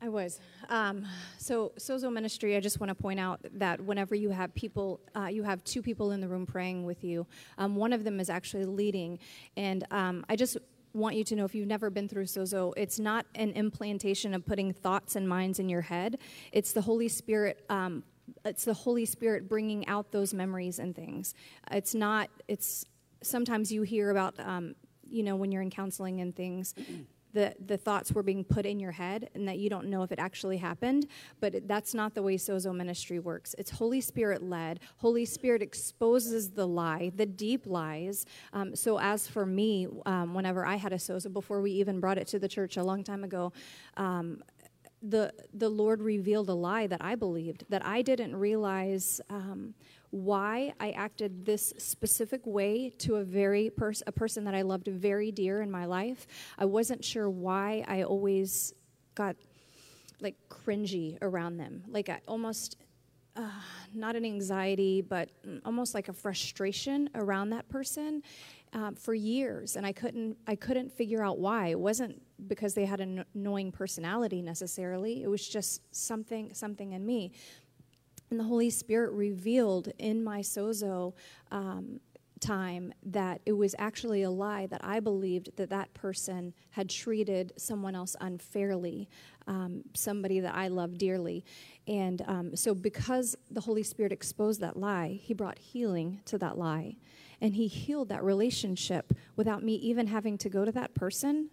I was. Um, so, Sozo Ministry, I just want to point out that whenever you have people, uh, you have two people in the room praying with you. Um, one of them is actually leading. And um, I just want you to know if you've never been through Sozo, it's not an implantation of putting thoughts and minds in your head. It's the Holy Spirit. Um, it's the Holy Spirit bringing out those memories and things. It's not. It's sometimes you hear about, um, you know, when you're in counseling and things. The, the thoughts were being put in your head and that you don't know if it actually happened. But that's not the way Sozo ministry works. It's Holy Spirit led. Holy Spirit exposes the lie, the deep lies. Um, so, as for me, um, whenever I had a Sozo, before we even brought it to the church a long time ago, um, the the Lord revealed a lie that I believed that I didn't realize um, why I acted this specific way to a very pers- a person that I loved very dear in my life. I wasn't sure why I always got like cringy around them, like I almost. Uh, not an anxiety, but almost like a frustration around that person um, for years, and I couldn't I couldn't figure out why. It wasn't because they had an annoying personality necessarily. It was just something something in me. And the Holy Spirit revealed in my sozo um, time that it was actually a lie that I believed that that person had treated someone else unfairly, um, somebody that I love dearly. And um, so, because the Holy Spirit exposed that lie, He brought healing to that lie. And He healed that relationship without me even having to go to that person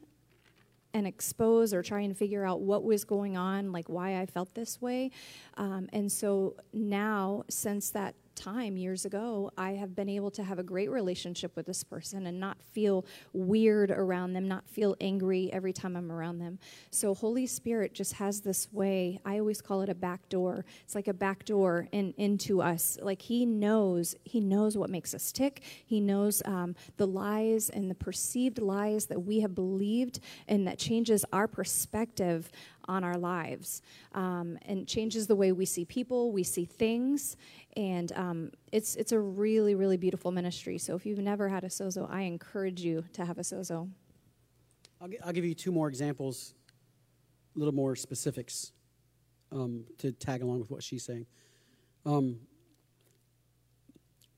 and expose or try and figure out what was going on, like why I felt this way. Um, and so now, since that time years ago, I have been able to have a great relationship with this person and not feel weird around them, not feel angry every time I'm around them. So, Holy Spirit just has this way. I always call it a back door. It's like a back door in, into us. Like He knows, He knows what makes us tick. He knows um, the lies and the perceived lies that we have believed, and that changes our perspective on our lives um, and changes the way we see people, we see things, and um, it's it's a really really beautiful ministry. So if you've never had a sozo, I encourage you to have a sozo. I'll, I'll give you two more examples, a little more specifics um, to tag along with what she's saying. Because um,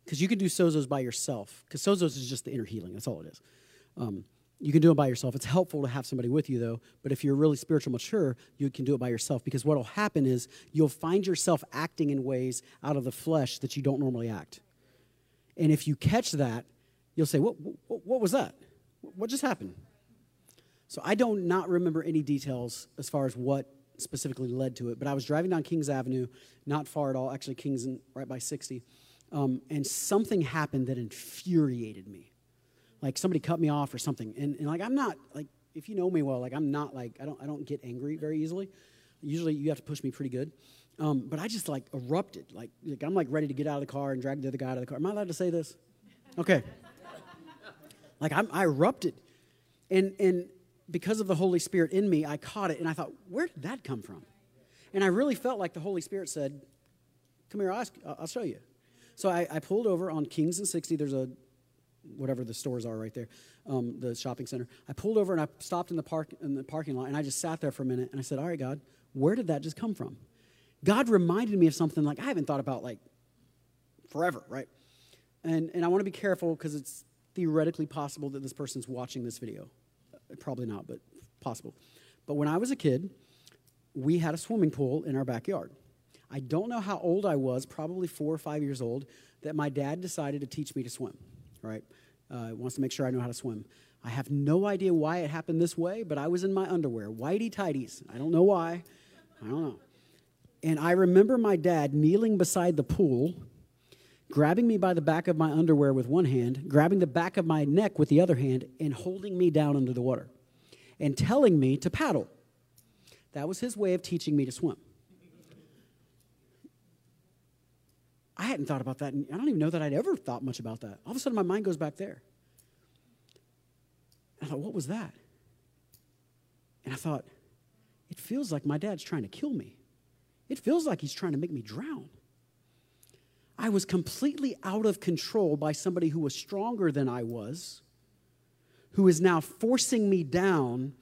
you can do sozos by yourself. Because sozos is just the inner healing. That's all it is. You can do it by yourself. It's helpful to have somebody with you, though. But if you're really spiritual mature, you can do it by yourself because what will happen is you'll find yourself acting in ways out of the flesh that you don't normally act. And if you catch that, you'll say, What, what, what was that? What just happened? So I don't not remember any details as far as what specifically led to it, but I was driving down Kings Avenue, not far at all, actually, Kings and right by 60, um, and something happened that infuriated me like somebody cut me off or something. And, and like I'm not like if you know me well, like I'm not like I don't I don't get angry very easily. Usually you have to push me pretty good. Um, but I just like erupted. Like, like I'm like ready to get out of the car and drag the other guy out of the car. Am I allowed to say this? Okay. like I'm, I erupted. And and because of the Holy Spirit in me, I caught it and I thought, where did that come from? And I really felt like the Holy Spirit said, Come here, I'll, I'll show you. So I, I pulled over on Kings and 60. There's a whatever the stores are right there, um, the shopping center. I pulled over and I stopped in the park in the parking lot and I just sat there for a minute and I said, "All right, God, where did that just come from?" God reminded me of something like I haven't thought about like forever, right? And and I want to be careful because it's theoretically possible that this person's watching this video. Uh, probably not, but possible. But when I was a kid, we had a swimming pool in our backyard. I don't know how old I was, probably four or five years old, that my dad decided to teach me to swim right? Uh, wants to make sure I know how to swim. I have no idea why it happened this way, but I was in my underwear, whitey tighties. I don't know why. I don't know. And I remember my dad kneeling beside the pool, grabbing me by the back of my underwear with one hand, grabbing the back of my neck with the other hand, and holding me down under the water and telling me to paddle. That was his way of teaching me to swim. I hadn't thought about that. And I don't even know that I'd ever thought much about that. All of a sudden, my mind goes back there. I thought, what was that? And I thought, it feels like my dad's trying to kill me. It feels like he's trying to make me drown. I was completely out of control by somebody who was stronger than I was, who is now forcing me down,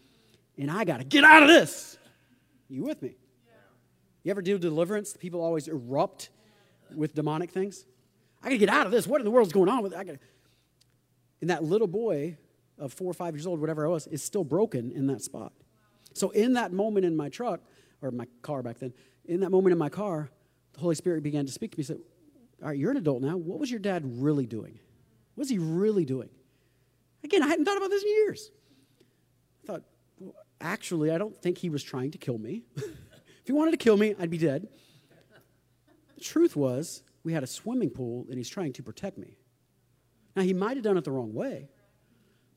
and I got to get out of this. You with me? You ever do deliverance? People always erupt with demonic things. I got to get out of this. What in the world's going on with it? I gotta. And that little boy of four or five years old, whatever I was, is still broken in that spot. So in that moment in my truck, or my car back then, in that moment in my car, the Holy Spirit began to speak to me. He said, All right, you're an adult now. What was your dad really doing? What was he really doing? Again, I hadn't thought about this in years. I thought, well, actually, I don't think he was trying to kill me. if he wanted to kill me, I'd be dead. The truth was, we had a swimming pool and he's trying to protect me. Now, he might have done it the wrong way,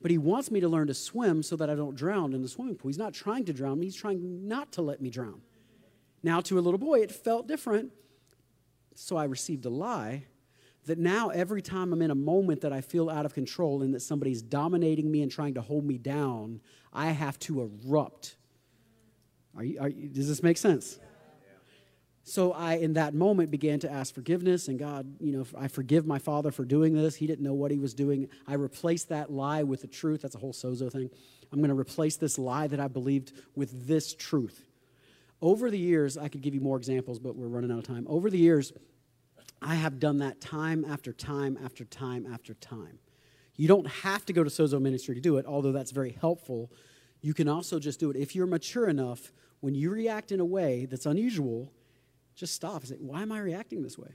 but he wants me to learn to swim so that I don't drown in the swimming pool. He's not trying to drown me, he's trying not to let me drown. Now, to a little boy, it felt different. So I received a lie that now every time I'm in a moment that I feel out of control and that somebody's dominating me and trying to hold me down, I have to erupt. Are you, are you, does this make sense? So I, in that moment, began to ask forgiveness, and God, you know, I forgive my father for doing this. He didn't know what he was doing. I replaced that lie with the truth. That's a whole sozo thing. I'm going to replace this lie that I believed with this truth. Over the years, I could give you more examples, but we're running out of time. Over the years, I have done that time after time after time after time. You don't have to go to Sozo Ministry to do it, although that's very helpful. You can also just do it. If you're mature enough, when you react in a way that's unusual, just stop and say, Why am I reacting this way?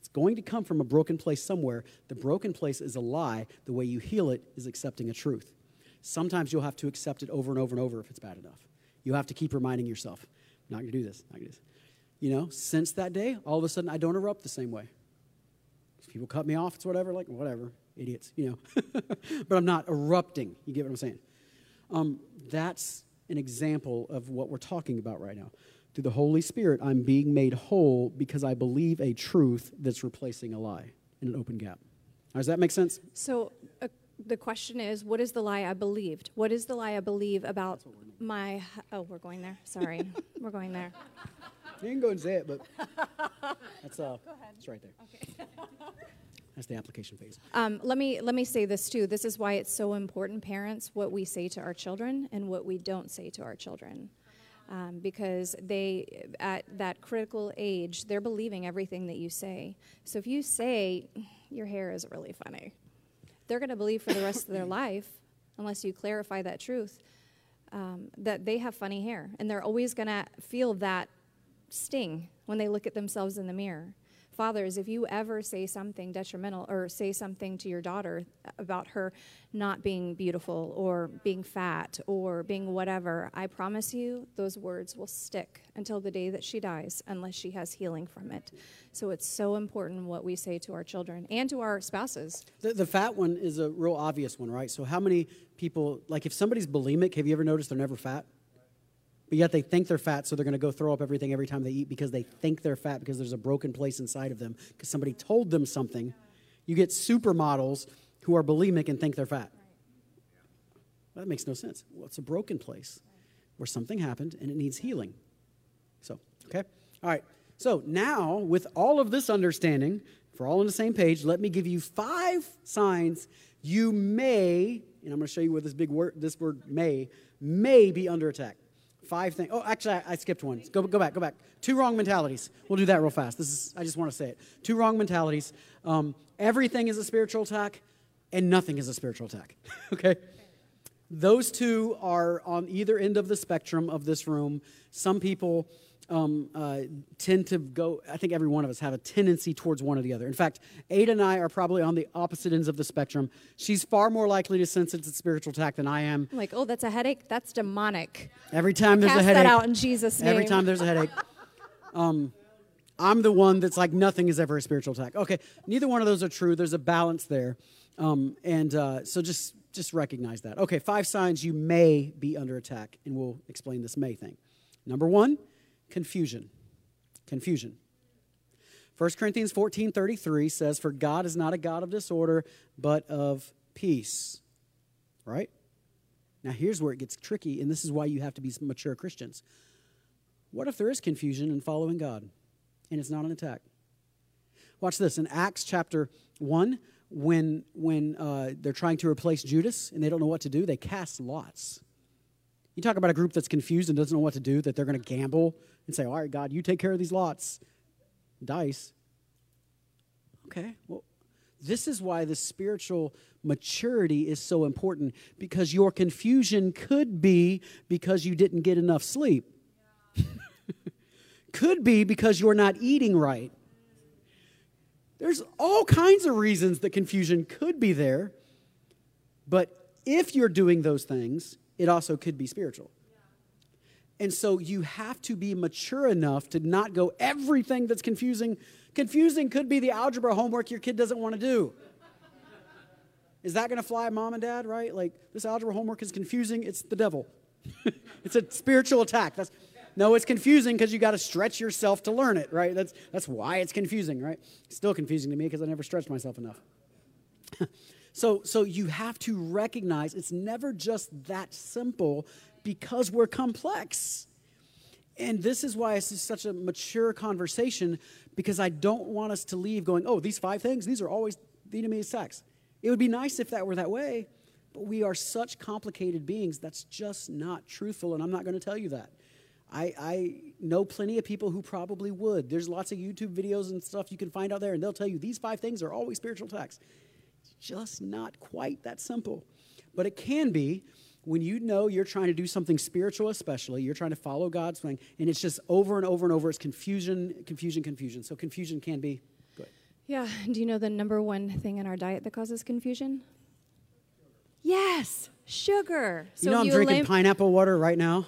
It's going to come from a broken place somewhere. The broken place is a lie. The way you heal it is accepting a truth. Sometimes you'll have to accept it over and over and over if it's bad enough. You have to keep reminding yourself, not to do this, not to do this. You know, since that day, all of a sudden I don't erupt the same way. If people cut me off, it's whatever, like, whatever, idiots, you know. but I'm not erupting. You get what I'm saying? Um, that's an example of what we're talking about right now. Through the Holy Spirit, I'm being made whole because I believe a truth that's replacing a lie in an open gap. Does that make sense? So uh, the question is, what is the lie I believed? What is the lie I believe about my? Oh, we're going there. Sorry, we're going there. You can go and say it, but that's uh, it's right there. Okay. That's the application phase. Um, let me let me say this too. This is why it's so important, parents, what we say to our children and what we don't say to our children um, because they, at that critical age, they're believing everything that you say. So if you say, your hair is really funny, they're going to believe for the rest of their life, unless you clarify that truth, um, that they have funny hair. And they're always going to feel that sting when they look at themselves in the mirror fathers, if you ever say something detrimental or say something to your daughter about her not being beautiful or being fat or being whatever, I promise you those words will stick until the day that she dies unless she has healing from it. So it's so important what we say to our children and to our spouses. The, the fat one is a real obvious one, right? So, how many people, like if somebody's bulimic, have you ever noticed they're never fat? But yet they think they're fat, so they're going to go throw up everything every time they eat because they think they're fat because there's a broken place inside of them because somebody told them something. You get supermodels who are bulimic and think they're fat. Well, that makes no sense. Well, it's a broken place where something happened and it needs healing. So, okay? All right. So now, with all of this understanding, if we're all on the same page, let me give you five signs you may, and I'm going to show you where this big word, this word may, may be under attack. Five things. Oh, actually, I, I, skipped one. Go, go back, go back. Two wrong mentalities. We'll do that real fast. This is, I just want to say it. Two wrong mentalities. Um, everything is a spiritual attack, and nothing is a spiritual attack. okay? Those two are on either end of the spectrum of this room. Some people um, uh, tend to go, I think every one of us have a tendency towards one or the other. In fact, Ada and I are probably on the opposite ends of the spectrum. She's far more likely to sense it's a spiritual attack than I am. I'm like, oh, that's a headache? That's demonic. Every time there's Cast a headache. that out in Jesus' name. Every time there's a headache. Um, I'm the one that's like, nothing is ever a spiritual attack. Okay, neither one of those are true. There's a balance there. Um, and uh, so just, just recognize that. Okay, five signs you may be under attack, and we'll explain this may thing. Number one, confusion. Confusion. 1 Corinthians 14 33 says, For God is not a God of disorder, but of peace. Right? Now, here's where it gets tricky, and this is why you have to be mature Christians. What if there is confusion in following God and it's not an attack? Watch this. In Acts chapter 1, when, when uh, they're trying to replace Judas and they don't know what to do, they cast lots. You talk about a group that's confused and doesn't know what to do, that they're going to gamble and say, All right, God, you take care of these lots. Dice. Okay, well, this is why the spiritual maturity is so important because your confusion could be because you didn't get enough sleep, could be because you're not eating right. There's all kinds of reasons that confusion could be there, but if you're doing those things, it also could be spiritual. And so you have to be mature enough to not go everything that's confusing. Confusing could be the algebra homework your kid doesn't want to do. Is that going to fly, mom and dad, right? Like, this algebra homework is confusing. It's the devil. it's a spiritual attack. That's, no, it's confusing because you got to stretch yourself to learn it, right? That's, that's why it's confusing, right? Still confusing to me because I never stretched myself enough. so, so you have to recognize it's never just that simple because we're complex. And this is why this is such a mature conversation because I don't want us to leave going, oh, these five things, these are always the enemy's sex. It would be nice if that were that way, but we are such complicated beings. That's just not truthful, and I'm not going to tell you that. I, I, know plenty of people who probably would. There's lots of YouTube videos and stuff you can find out there, and they'll tell you these five things are always spiritual texts. Just not quite that simple. But it can be when you know you're trying to do something spiritual, especially, you're trying to follow God's thing, and it's just over and over and over. It's confusion, confusion, confusion. So confusion can be good. Yeah. Do you know the number one thing in our diet that causes confusion? Yes, sugar. So you know I'm you drinking elim- pineapple water right now.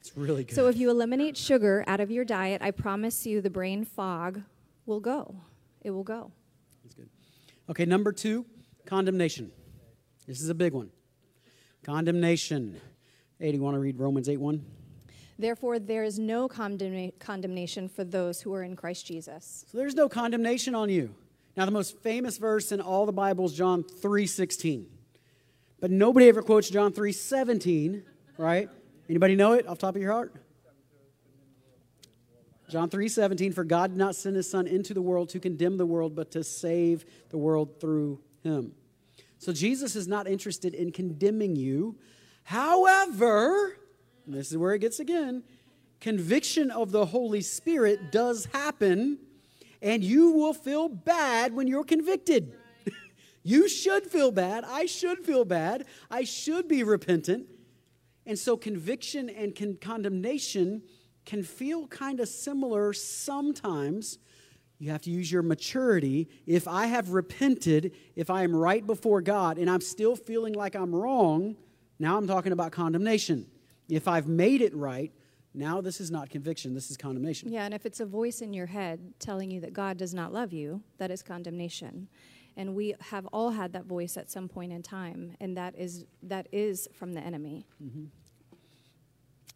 It's really good. So if you eliminate sugar out of your diet, I promise you the brain fog will go. It will go. Okay, number two, condemnation. This is a big one. Condemnation. Hey, do you want to read Romans 8 1? Therefore, there is no condemna- condemnation for those who are in Christ Jesus. So there's no condemnation on you. Now, the most famous verse in all the Bible is John 3 16. But nobody ever quotes John 3 17, right? Anybody know it off top of your heart? John 3 17, for God did not send his Son into the world to condemn the world, but to save the world through him. So Jesus is not interested in condemning you. However, this is where it gets again conviction of the Holy Spirit does happen, and you will feel bad when you're convicted. you should feel bad. I should feel bad. I should be repentant. And so, conviction and con- condemnation can feel kind of similar sometimes you have to use your maturity. If I have repented, if I am right before God and I'm still feeling like I'm wrong, now I'm talking about condemnation. If I've made it right, now this is not conviction, this is condemnation. Yeah, and if it's a voice in your head telling you that God does not love you, that is condemnation. And we have all had that voice at some point in time, and that is that is from the enemy. Mm-hmm.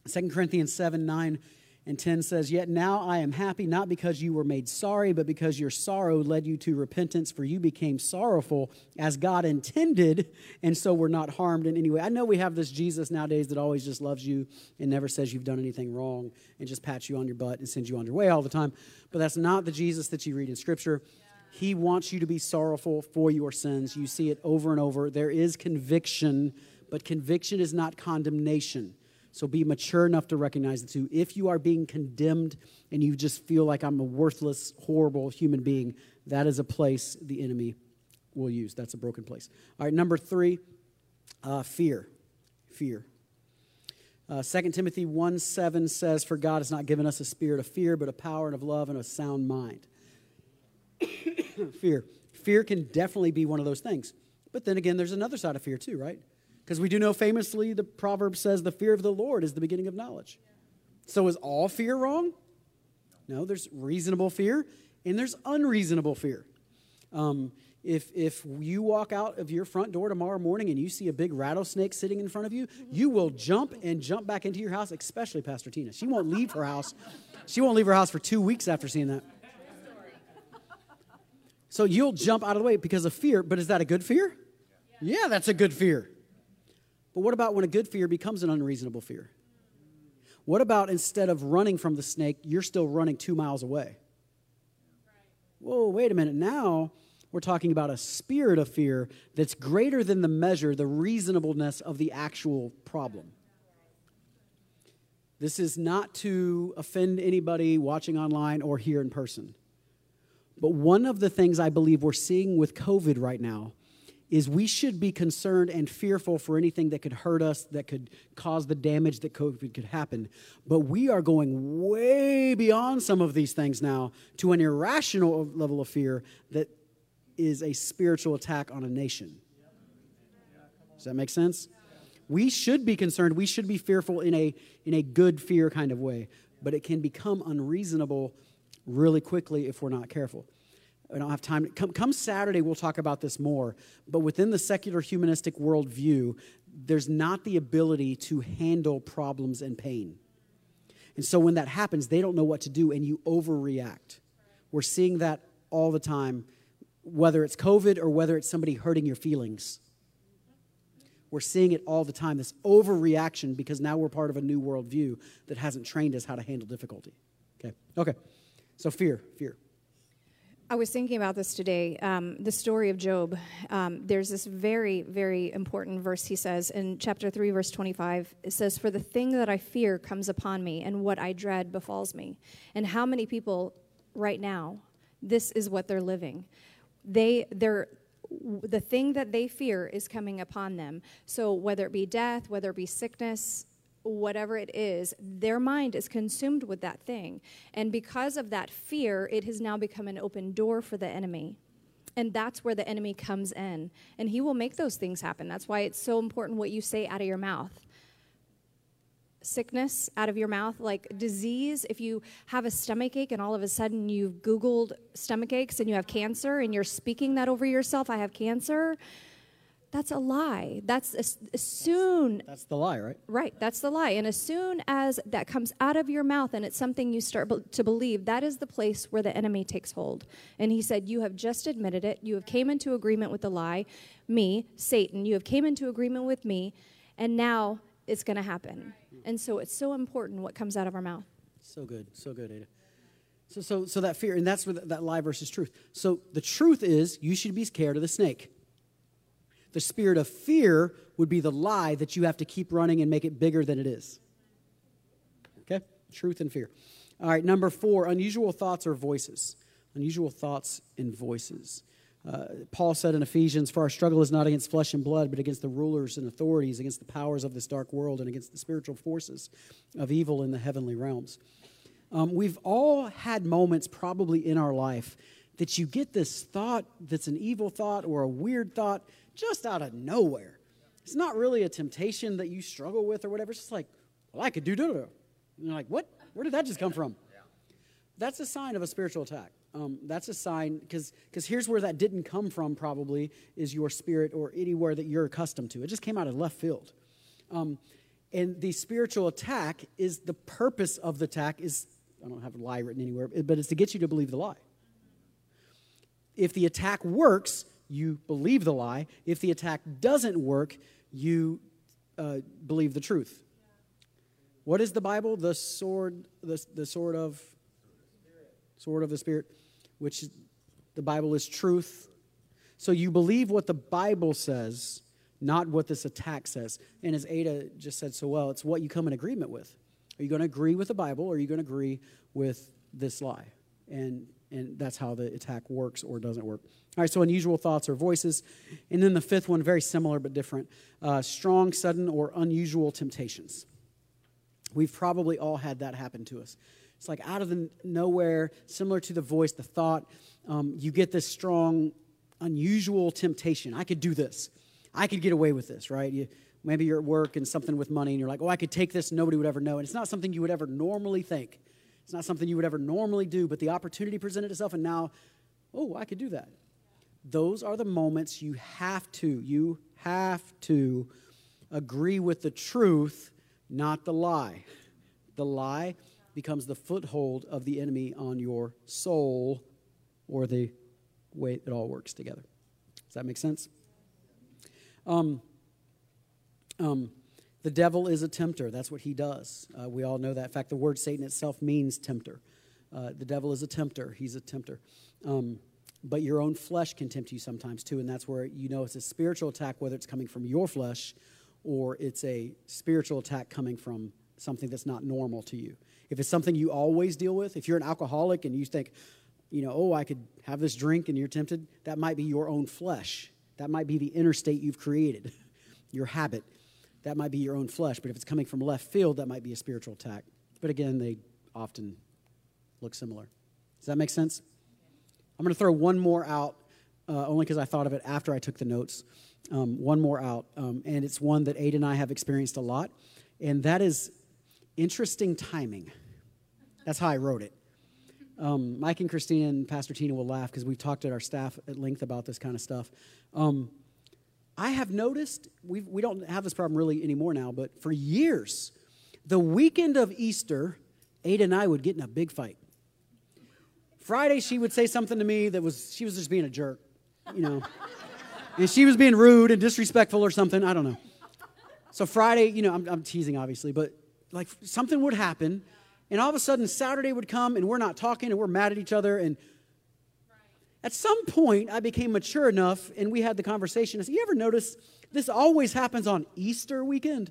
2 Corinthians 7 9 and 10 says, Yet now I am happy, not because you were made sorry, but because your sorrow led you to repentance, for you became sorrowful as God intended, and so were not harmed in any way. I know we have this Jesus nowadays that always just loves you and never says you've done anything wrong and just pats you on your butt and sends you on your way all the time. But that's not the Jesus that you read in Scripture. He wants you to be sorrowful for your sins. You see it over and over. There is conviction, but conviction is not condemnation. So be mature enough to recognize the two. If you are being condemned and you just feel like I'm a worthless, horrible human being, that is a place the enemy will use. That's a broken place. All right, number three, uh, fear. Fear. Uh, 2 Timothy 1 7 says, For God has not given us a spirit of fear, but a power and of love and a sound mind. fear. Fear can definitely be one of those things. But then again, there's another side of fear too, right? Because we do know famously the proverb says the fear of the Lord is the beginning of knowledge. So is all fear wrong? No, there's reasonable fear and there's unreasonable fear. Um, if, if you walk out of your front door tomorrow morning and you see a big rattlesnake sitting in front of you, you will jump and jump back into your house, especially Pastor Tina. She won't leave her house. She won't leave her house for two weeks after seeing that. So you'll jump out of the way because of fear, but is that a good fear? Yeah, that's a good fear. But what about when a good fear becomes an unreasonable fear? What about instead of running from the snake, you're still running two miles away? Whoa, wait a minute. Now we're talking about a spirit of fear that's greater than the measure, the reasonableness of the actual problem. This is not to offend anybody watching online or here in person. But one of the things I believe we're seeing with COVID right now is we should be concerned and fearful for anything that could hurt us, that could cause the damage that COVID could happen. But we are going way beyond some of these things now to an irrational level of fear that is a spiritual attack on a nation. Does that make sense? We should be concerned. We should be fearful in a, in a good fear kind of way. But it can become unreasonable really quickly if we're not careful. I don't have time. Come, come Saturday, we'll talk about this more. But within the secular humanistic worldview, there's not the ability to handle problems and pain. And so when that happens, they don't know what to do, and you overreact. We're seeing that all the time, whether it's COVID or whether it's somebody hurting your feelings. We're seeing it all the time this overreaction because now we're part of a new worldview that hasn't trained us how to handle difficulty. Okay, okay. So fear, fear. I was thinking about this today. Um, the story of Job. Um, there's this very, very important verse he says in chapter 3, verse 25. It says, For the thing that I fear comes upon me, and what I dread befalls me. And how many people right now, this is what they're living? They, they're, the thing that they fear is coming upon them. So whether it be death, whether it be sickness, whatever it is, their mind is consumed with that thing. And because of that fear, it has now become an open door for the enemy. And that's where the enemy comes in. And he will make those things happen. That's why it's so important what you say out of your mouth. Sickness out of your mouth, like disease, if you have a stomach ache and all of a sudden you've Googled stomach aches and you have cancer and you're speaking that over yourself, I have cancer that's a lie. That's as, as, soon. That's the lie, right? Right. That's the lie. And as soon as that comes out of your mouth and it's something you start be- to believe, that is the place where the enemy takes hold. And he said, "You have just admitted it. You have came into agreement with the lie, me, Satan. You have came into agreement with me, and now it's going to happen." And so it's so important what comes out of our mouth. So good. So good, Ada. So, so, so that fear, and that's where that lie versus truth. So the truth is, you should be scared of the snake. The spirit of fear would be the lie that you have to keep running and make it bigger than it is. Okay? Truth and fear. All right, number four unusual thoughts or voices. Unusual thoughts and voices. Uh, Paul said in Ephesians, For our struggle is not against flesh and blood, but against the rulers and authorities, against the powers of this dark world, and against the spiritual forces of evil in the heavenly realms. Um, we've all had moments probably in our life that you get this thought that's an evil thought or a weird thought just out of nowhere. It's not really a temptation that you struggle with or whatever. It's just like, well, I could do da And you're like, what? Where did that just come from? That's a sign of a spiritual attack. Um, that's a sign because because here's where that didn't come from. Probably is your spirit or anywhere that you're accustomed to. It just came out of left field. Um, and the spiritual attack is the purpose of the attack is I don't have a lie written anywhere, but it's to get you to believe the lie. If the attack works, you believe the lie. If the attack doesn't work, you uh, believe the truth. What is the Bible? The sword, the, the sword of sword of the Spirit, which the Bible is truth. So you believe what the Bible says, not what this attack says. And as Ada just said so well, it's what you come in agreement with. Are you going to agree with the Bible or are you going to agree with this lie? And and that's how the attack works or doesn't work. All right, so unusual thoughts or voices. And then the fifth one, very similar but different uh, strong, sudden, or unusual temptations. We've probably all had that happen to us. It's like out of the nowhere, similar to the voice, the thought, um, you get this strong, unusual temptation. I could do this. I could get away with this, right? You, maybe you're at work and something with money, and you're like, oh, I could take this, nobody would ever know. And it's not something you would ever normally think. It's not something you would ever normally do, but the opportunity presented itself, and now, oh, I could do that. Those are the moments you have to, you have to agree with the truth, not the lie. The lie becomes the foothold of the enemy on your soul or the way it all works together. Does that make sense? Um, um, the devil is a tempter. That's what he does. Uh, we all know that. In fact, the word Satan itself means tempter. Uh, the devil is a tempter. He's a tempter. Um, but your own flesh can tempt you sometimes too, and that's where you know it's a spiritual attack, whether it's coming from your flesh or it's a spiritual attack coming from something that's not normal to you. If it's something you always deal with, if you're an alcoholic and you think, you know, oh, I could have this drink and you're tempted, that might be your own flesh. That might be the interstate you've created, your habit that might be your own flesh. But if it's coming from left field, that might be a spiritual attack. But again, they often look similar. Does that make sense? I'm going to throw one more out, uh, only because I thought of it after I took the notes. um, one more out, um, and it's one that Ada and I have experienced a lot, and that is interesting timing. That's how I wrote it. Um, Mike and Christina and Pastor Tina will laugh because we've talked to our staff at length about this kind of stuff. Um, I have noticed, we we don't have this problem really anymore now, but for years, the weekend of Easter, Ada and I would get in a big fight. Friday, she would say something to me that was, she was just being a jerk, you know. and she was being rude and disrespectful or something, I don't know. So Friday, you know, I'm, I'm teasing obviously, but like something would happen, and all of a sudden Saturday would come and we're not talking and we're mad at each other. And at some point, I became mature enough and we had the conversation. I said, You ever notice this always happens on Easter weekend?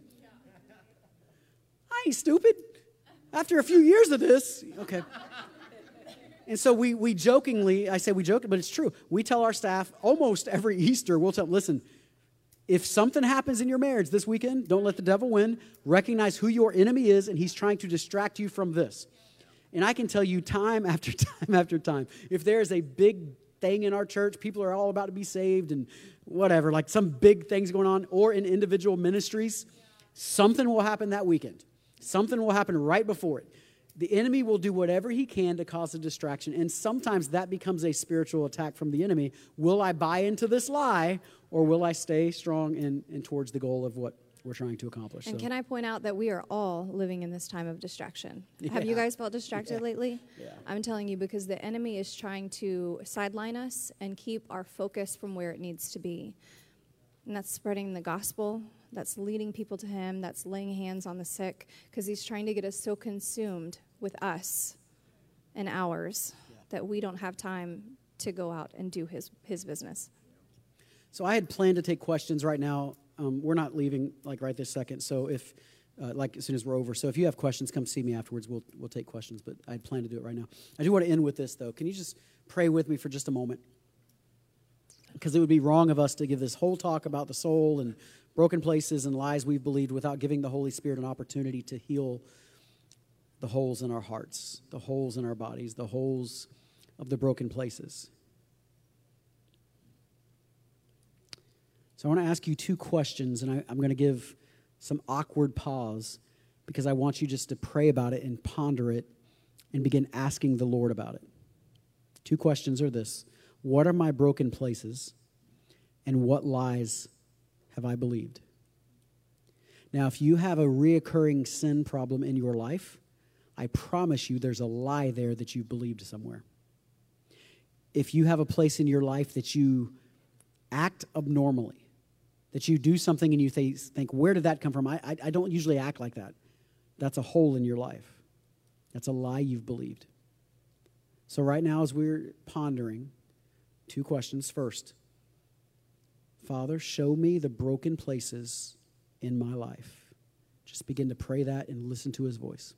I ain't stupid. After a few years of this, okay. And so we, we jokingly, I say we joke, but it's true. We tell our staff almost every Easter, we'll tell, listen, if something happens in your marriage this weekend, don't let the devil win. Recognize who your enemy is, and he's trying to distract you from this. And I can tell you time after time after time, if there is a big thing in our church, people are all about to be saved and whatever, like some big things going on, or in individual ministries, something will happen that weekend. Something will happen right before it. The enemy will do whatever he can to cause a distraction, and sometimes that becomes a spiritual attack from the enemy. Will I buy into this lie, or will I stay strong and, and towards the goal of what we're trying to accomplish? And So- can I point out that we are all living in this time of distraction? Have you guys felt distracted Yeah. lately? Yeah. I'm telling you because the enemy is trying to sideline us and keep our focus from where it needs to be. And that's spreading the gospel, that's leading people to him, that's laying hands on the sick, because he's trying to get us so consumed with us and ours that we don't have time to go out and do his, his business. So I had planned to take questions right now. Um, we're not leaving like right this second. So if, uh, like as soon as we're over, so if you have questions, come see me afterwards. We'll we'll take questions. But I planned to do it right now. I do want to end with this though. Can you just pray with me for just a moment? Because it would be wrong of us to give this whole talk about the soul and broken places and lies we've believed without giving the Holy Spirit an opportunity to heal the holes in our hearts, the holes in our bodies, the holes of the broken places. So I want to ask you two questions, and I, I'm going to give some awkward pause because I want you just to pray about it and ponder it and begin asking the Lord about it. Two questions are this What are my broken places, and what lies have I believed? Now, if you have a reoccurring sin problem in your life, I promise you there's a lie there that you believed somewhere. If you have a place in your life that you act abnormally, that you do something and you th- think, where did that come from? I, I, I don't usually act like that. That's a hole in your life. That's a lie you've believed. So, right now, as we're pondering, two questions. First, Father, show me the broken places in my life. Just begin to pray that and listen to his voice.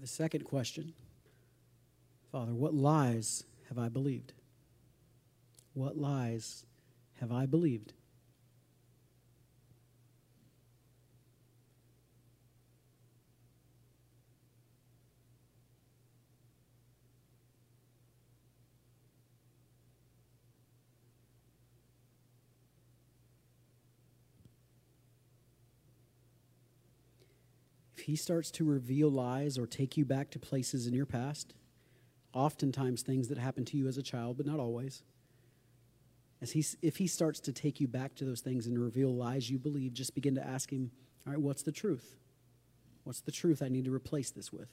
Okay, the second question Father, what lies have I believed? What lies have I believed? He starts to reveal lies or take you back to places in your past, oftentimes things that happened to you as a child, but not always, as he, if he starts to take you back to those things and reveal lies you believe, just begin to ask him, all right, what's the truth? What's the truth I need to replace this with?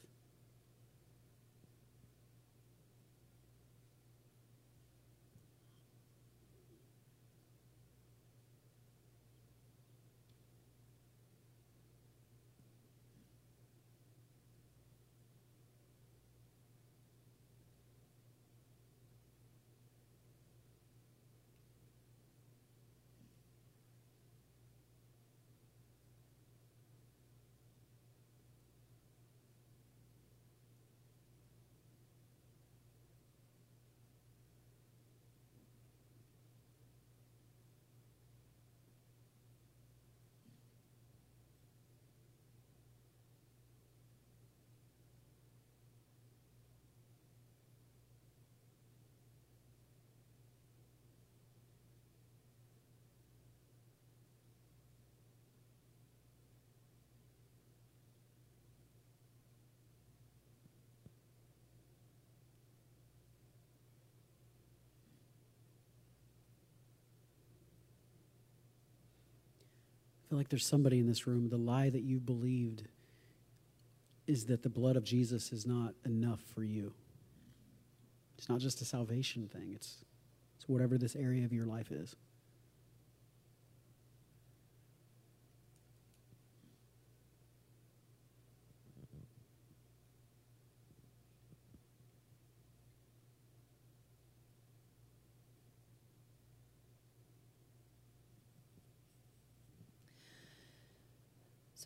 I feel like there's somebody in this room, the lie that you believed is that the blood of Jesus is not enough for you. It's not just a salvation thing, it's, it's whatever this area of your life is.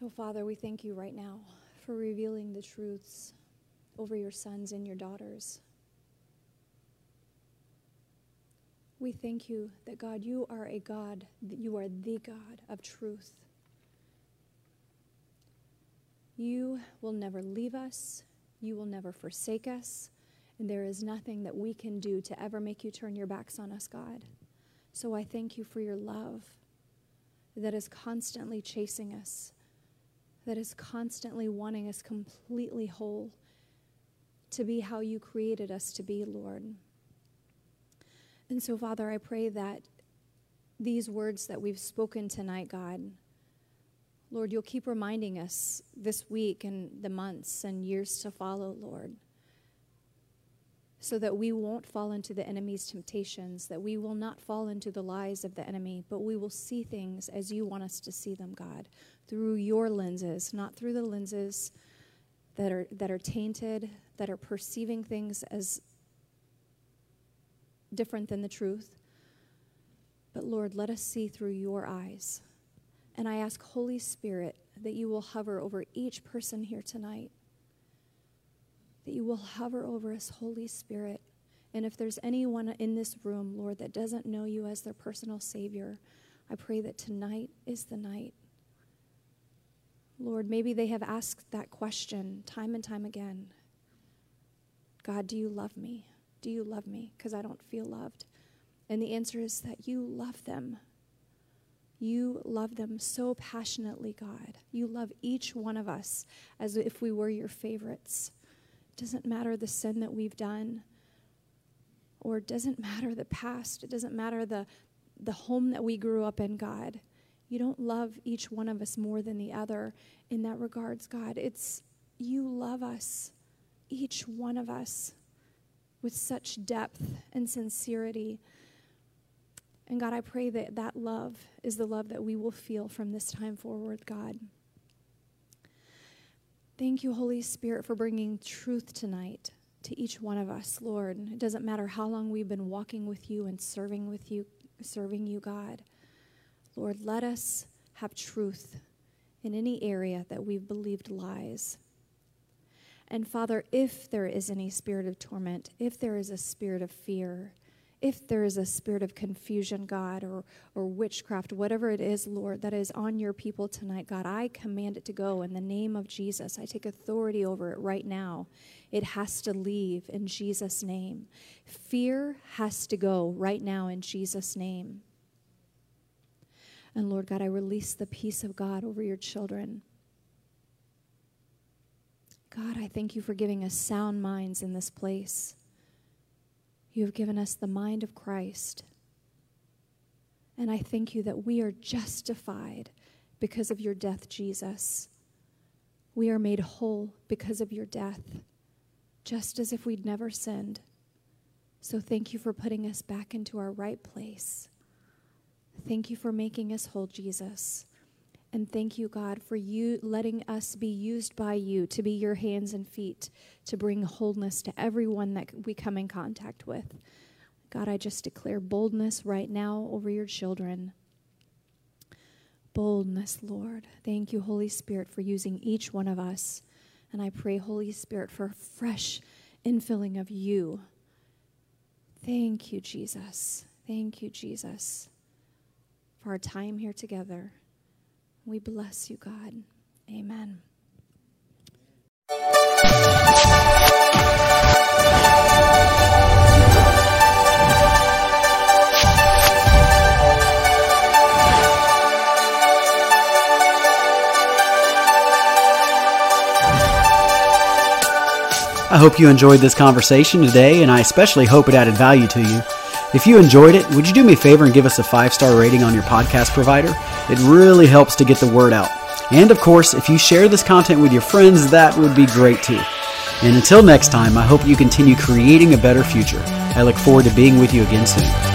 So, Father, we thank you right now for revealing the truths over your sons and your daughters. We thank you that, God, you are a God, that you are the God of truth. You will never leave us, you will never forsake us, and there is nothing that we can do to ever make you turn your backs on us, God. So I thank you for your love that is constantly chasing us that is constantly wanting us completely whole to be how you created us to be, Lord. And so, Father, I pray that these words that we've spoken tonight, God, Lord, you'll keep reminding us this week and the months and years to follow, Lord, so that we won't fall into the enemy's temptations, that we will not fall into the lies of the enemy, but we will see things as you want us to see them, God through your lenses, not through the lenses that are, that are tainted, that are perceiving things as different than the truth. But Lord, let us see through your eyes. And I ask, Holy Spirit, that you will hover over each person here tonight. That you will hover over us, Holy Spirit. And if there's anyone in this room, Lord, that doesn't know you as their personal Savior, I pray that tonight is the night Lord, maybe they have asked that question time and time again God, do you love me? Do you love me? Because I don't feel loved. And the answer is that you love them. You love them so passionately, God. You love each one of us as if we were your favorites. It doesn't matter the sin that we've done, or it doesn't matter the past. It doesn't matter the, the home that we grew up in, God. You don't love each one of us more than the other in that regards, God. It's you love us, each one of us, with such depth and sincerity. And God, I pray that that love is the love that we will feel from this time forward, God. Thank you, Holy Spirit, for bringing truth tonight to each one of us, Lord. It doesn't matter how long we've been walking with you and serving with you, serving you, God. Lord, let us have truth in any area that we've believed lies. And Father, if there is any spirit of torment, if there is a spirit of fear, if there is a spirit of confusion, God, or, or witchcraft, whatever it is, Lord, that is on your people tonight, God, I command it to go in the name of Jesus. I take authority over it right now. It has to leave in Jesus' name. Fear has to go right now in Jesus' name. And Lord God, I release the peace of God over your children. God, I thank you for giving us sound minds in this place. You have given us the mind of Christ. And I thank you that we are justified because of your death, Jesus. We are made whole because of your death, just as if we'd never sinned. So thank you for putting us back into our right place. Thank you for making us whole, Jesus. And thank you, God, for you letting us be used by you to be your hands and feet to bring wholeness to everyone that we come in contact with. God, I just declare boldness right now over your children. Boldness, Lord. Thank you, Holy Spirit, for using each one of us. And I pray, Holy Spirit, for a fresh infilling of you. Thank you, Jesus. Thank you, Jesus for our time here together. We bless you, God. Amen. I hope you enjoyed this conversation today, and I especially hope it added value to you. If you enjoyed it, would you do me a favor and give us a five star rating on your podcast provider? It really helps to get the word out. And of course, if you share this content with your friends, that would be great too. And until next time, I hope you continue creating a better future. I look forward to being with you again soon.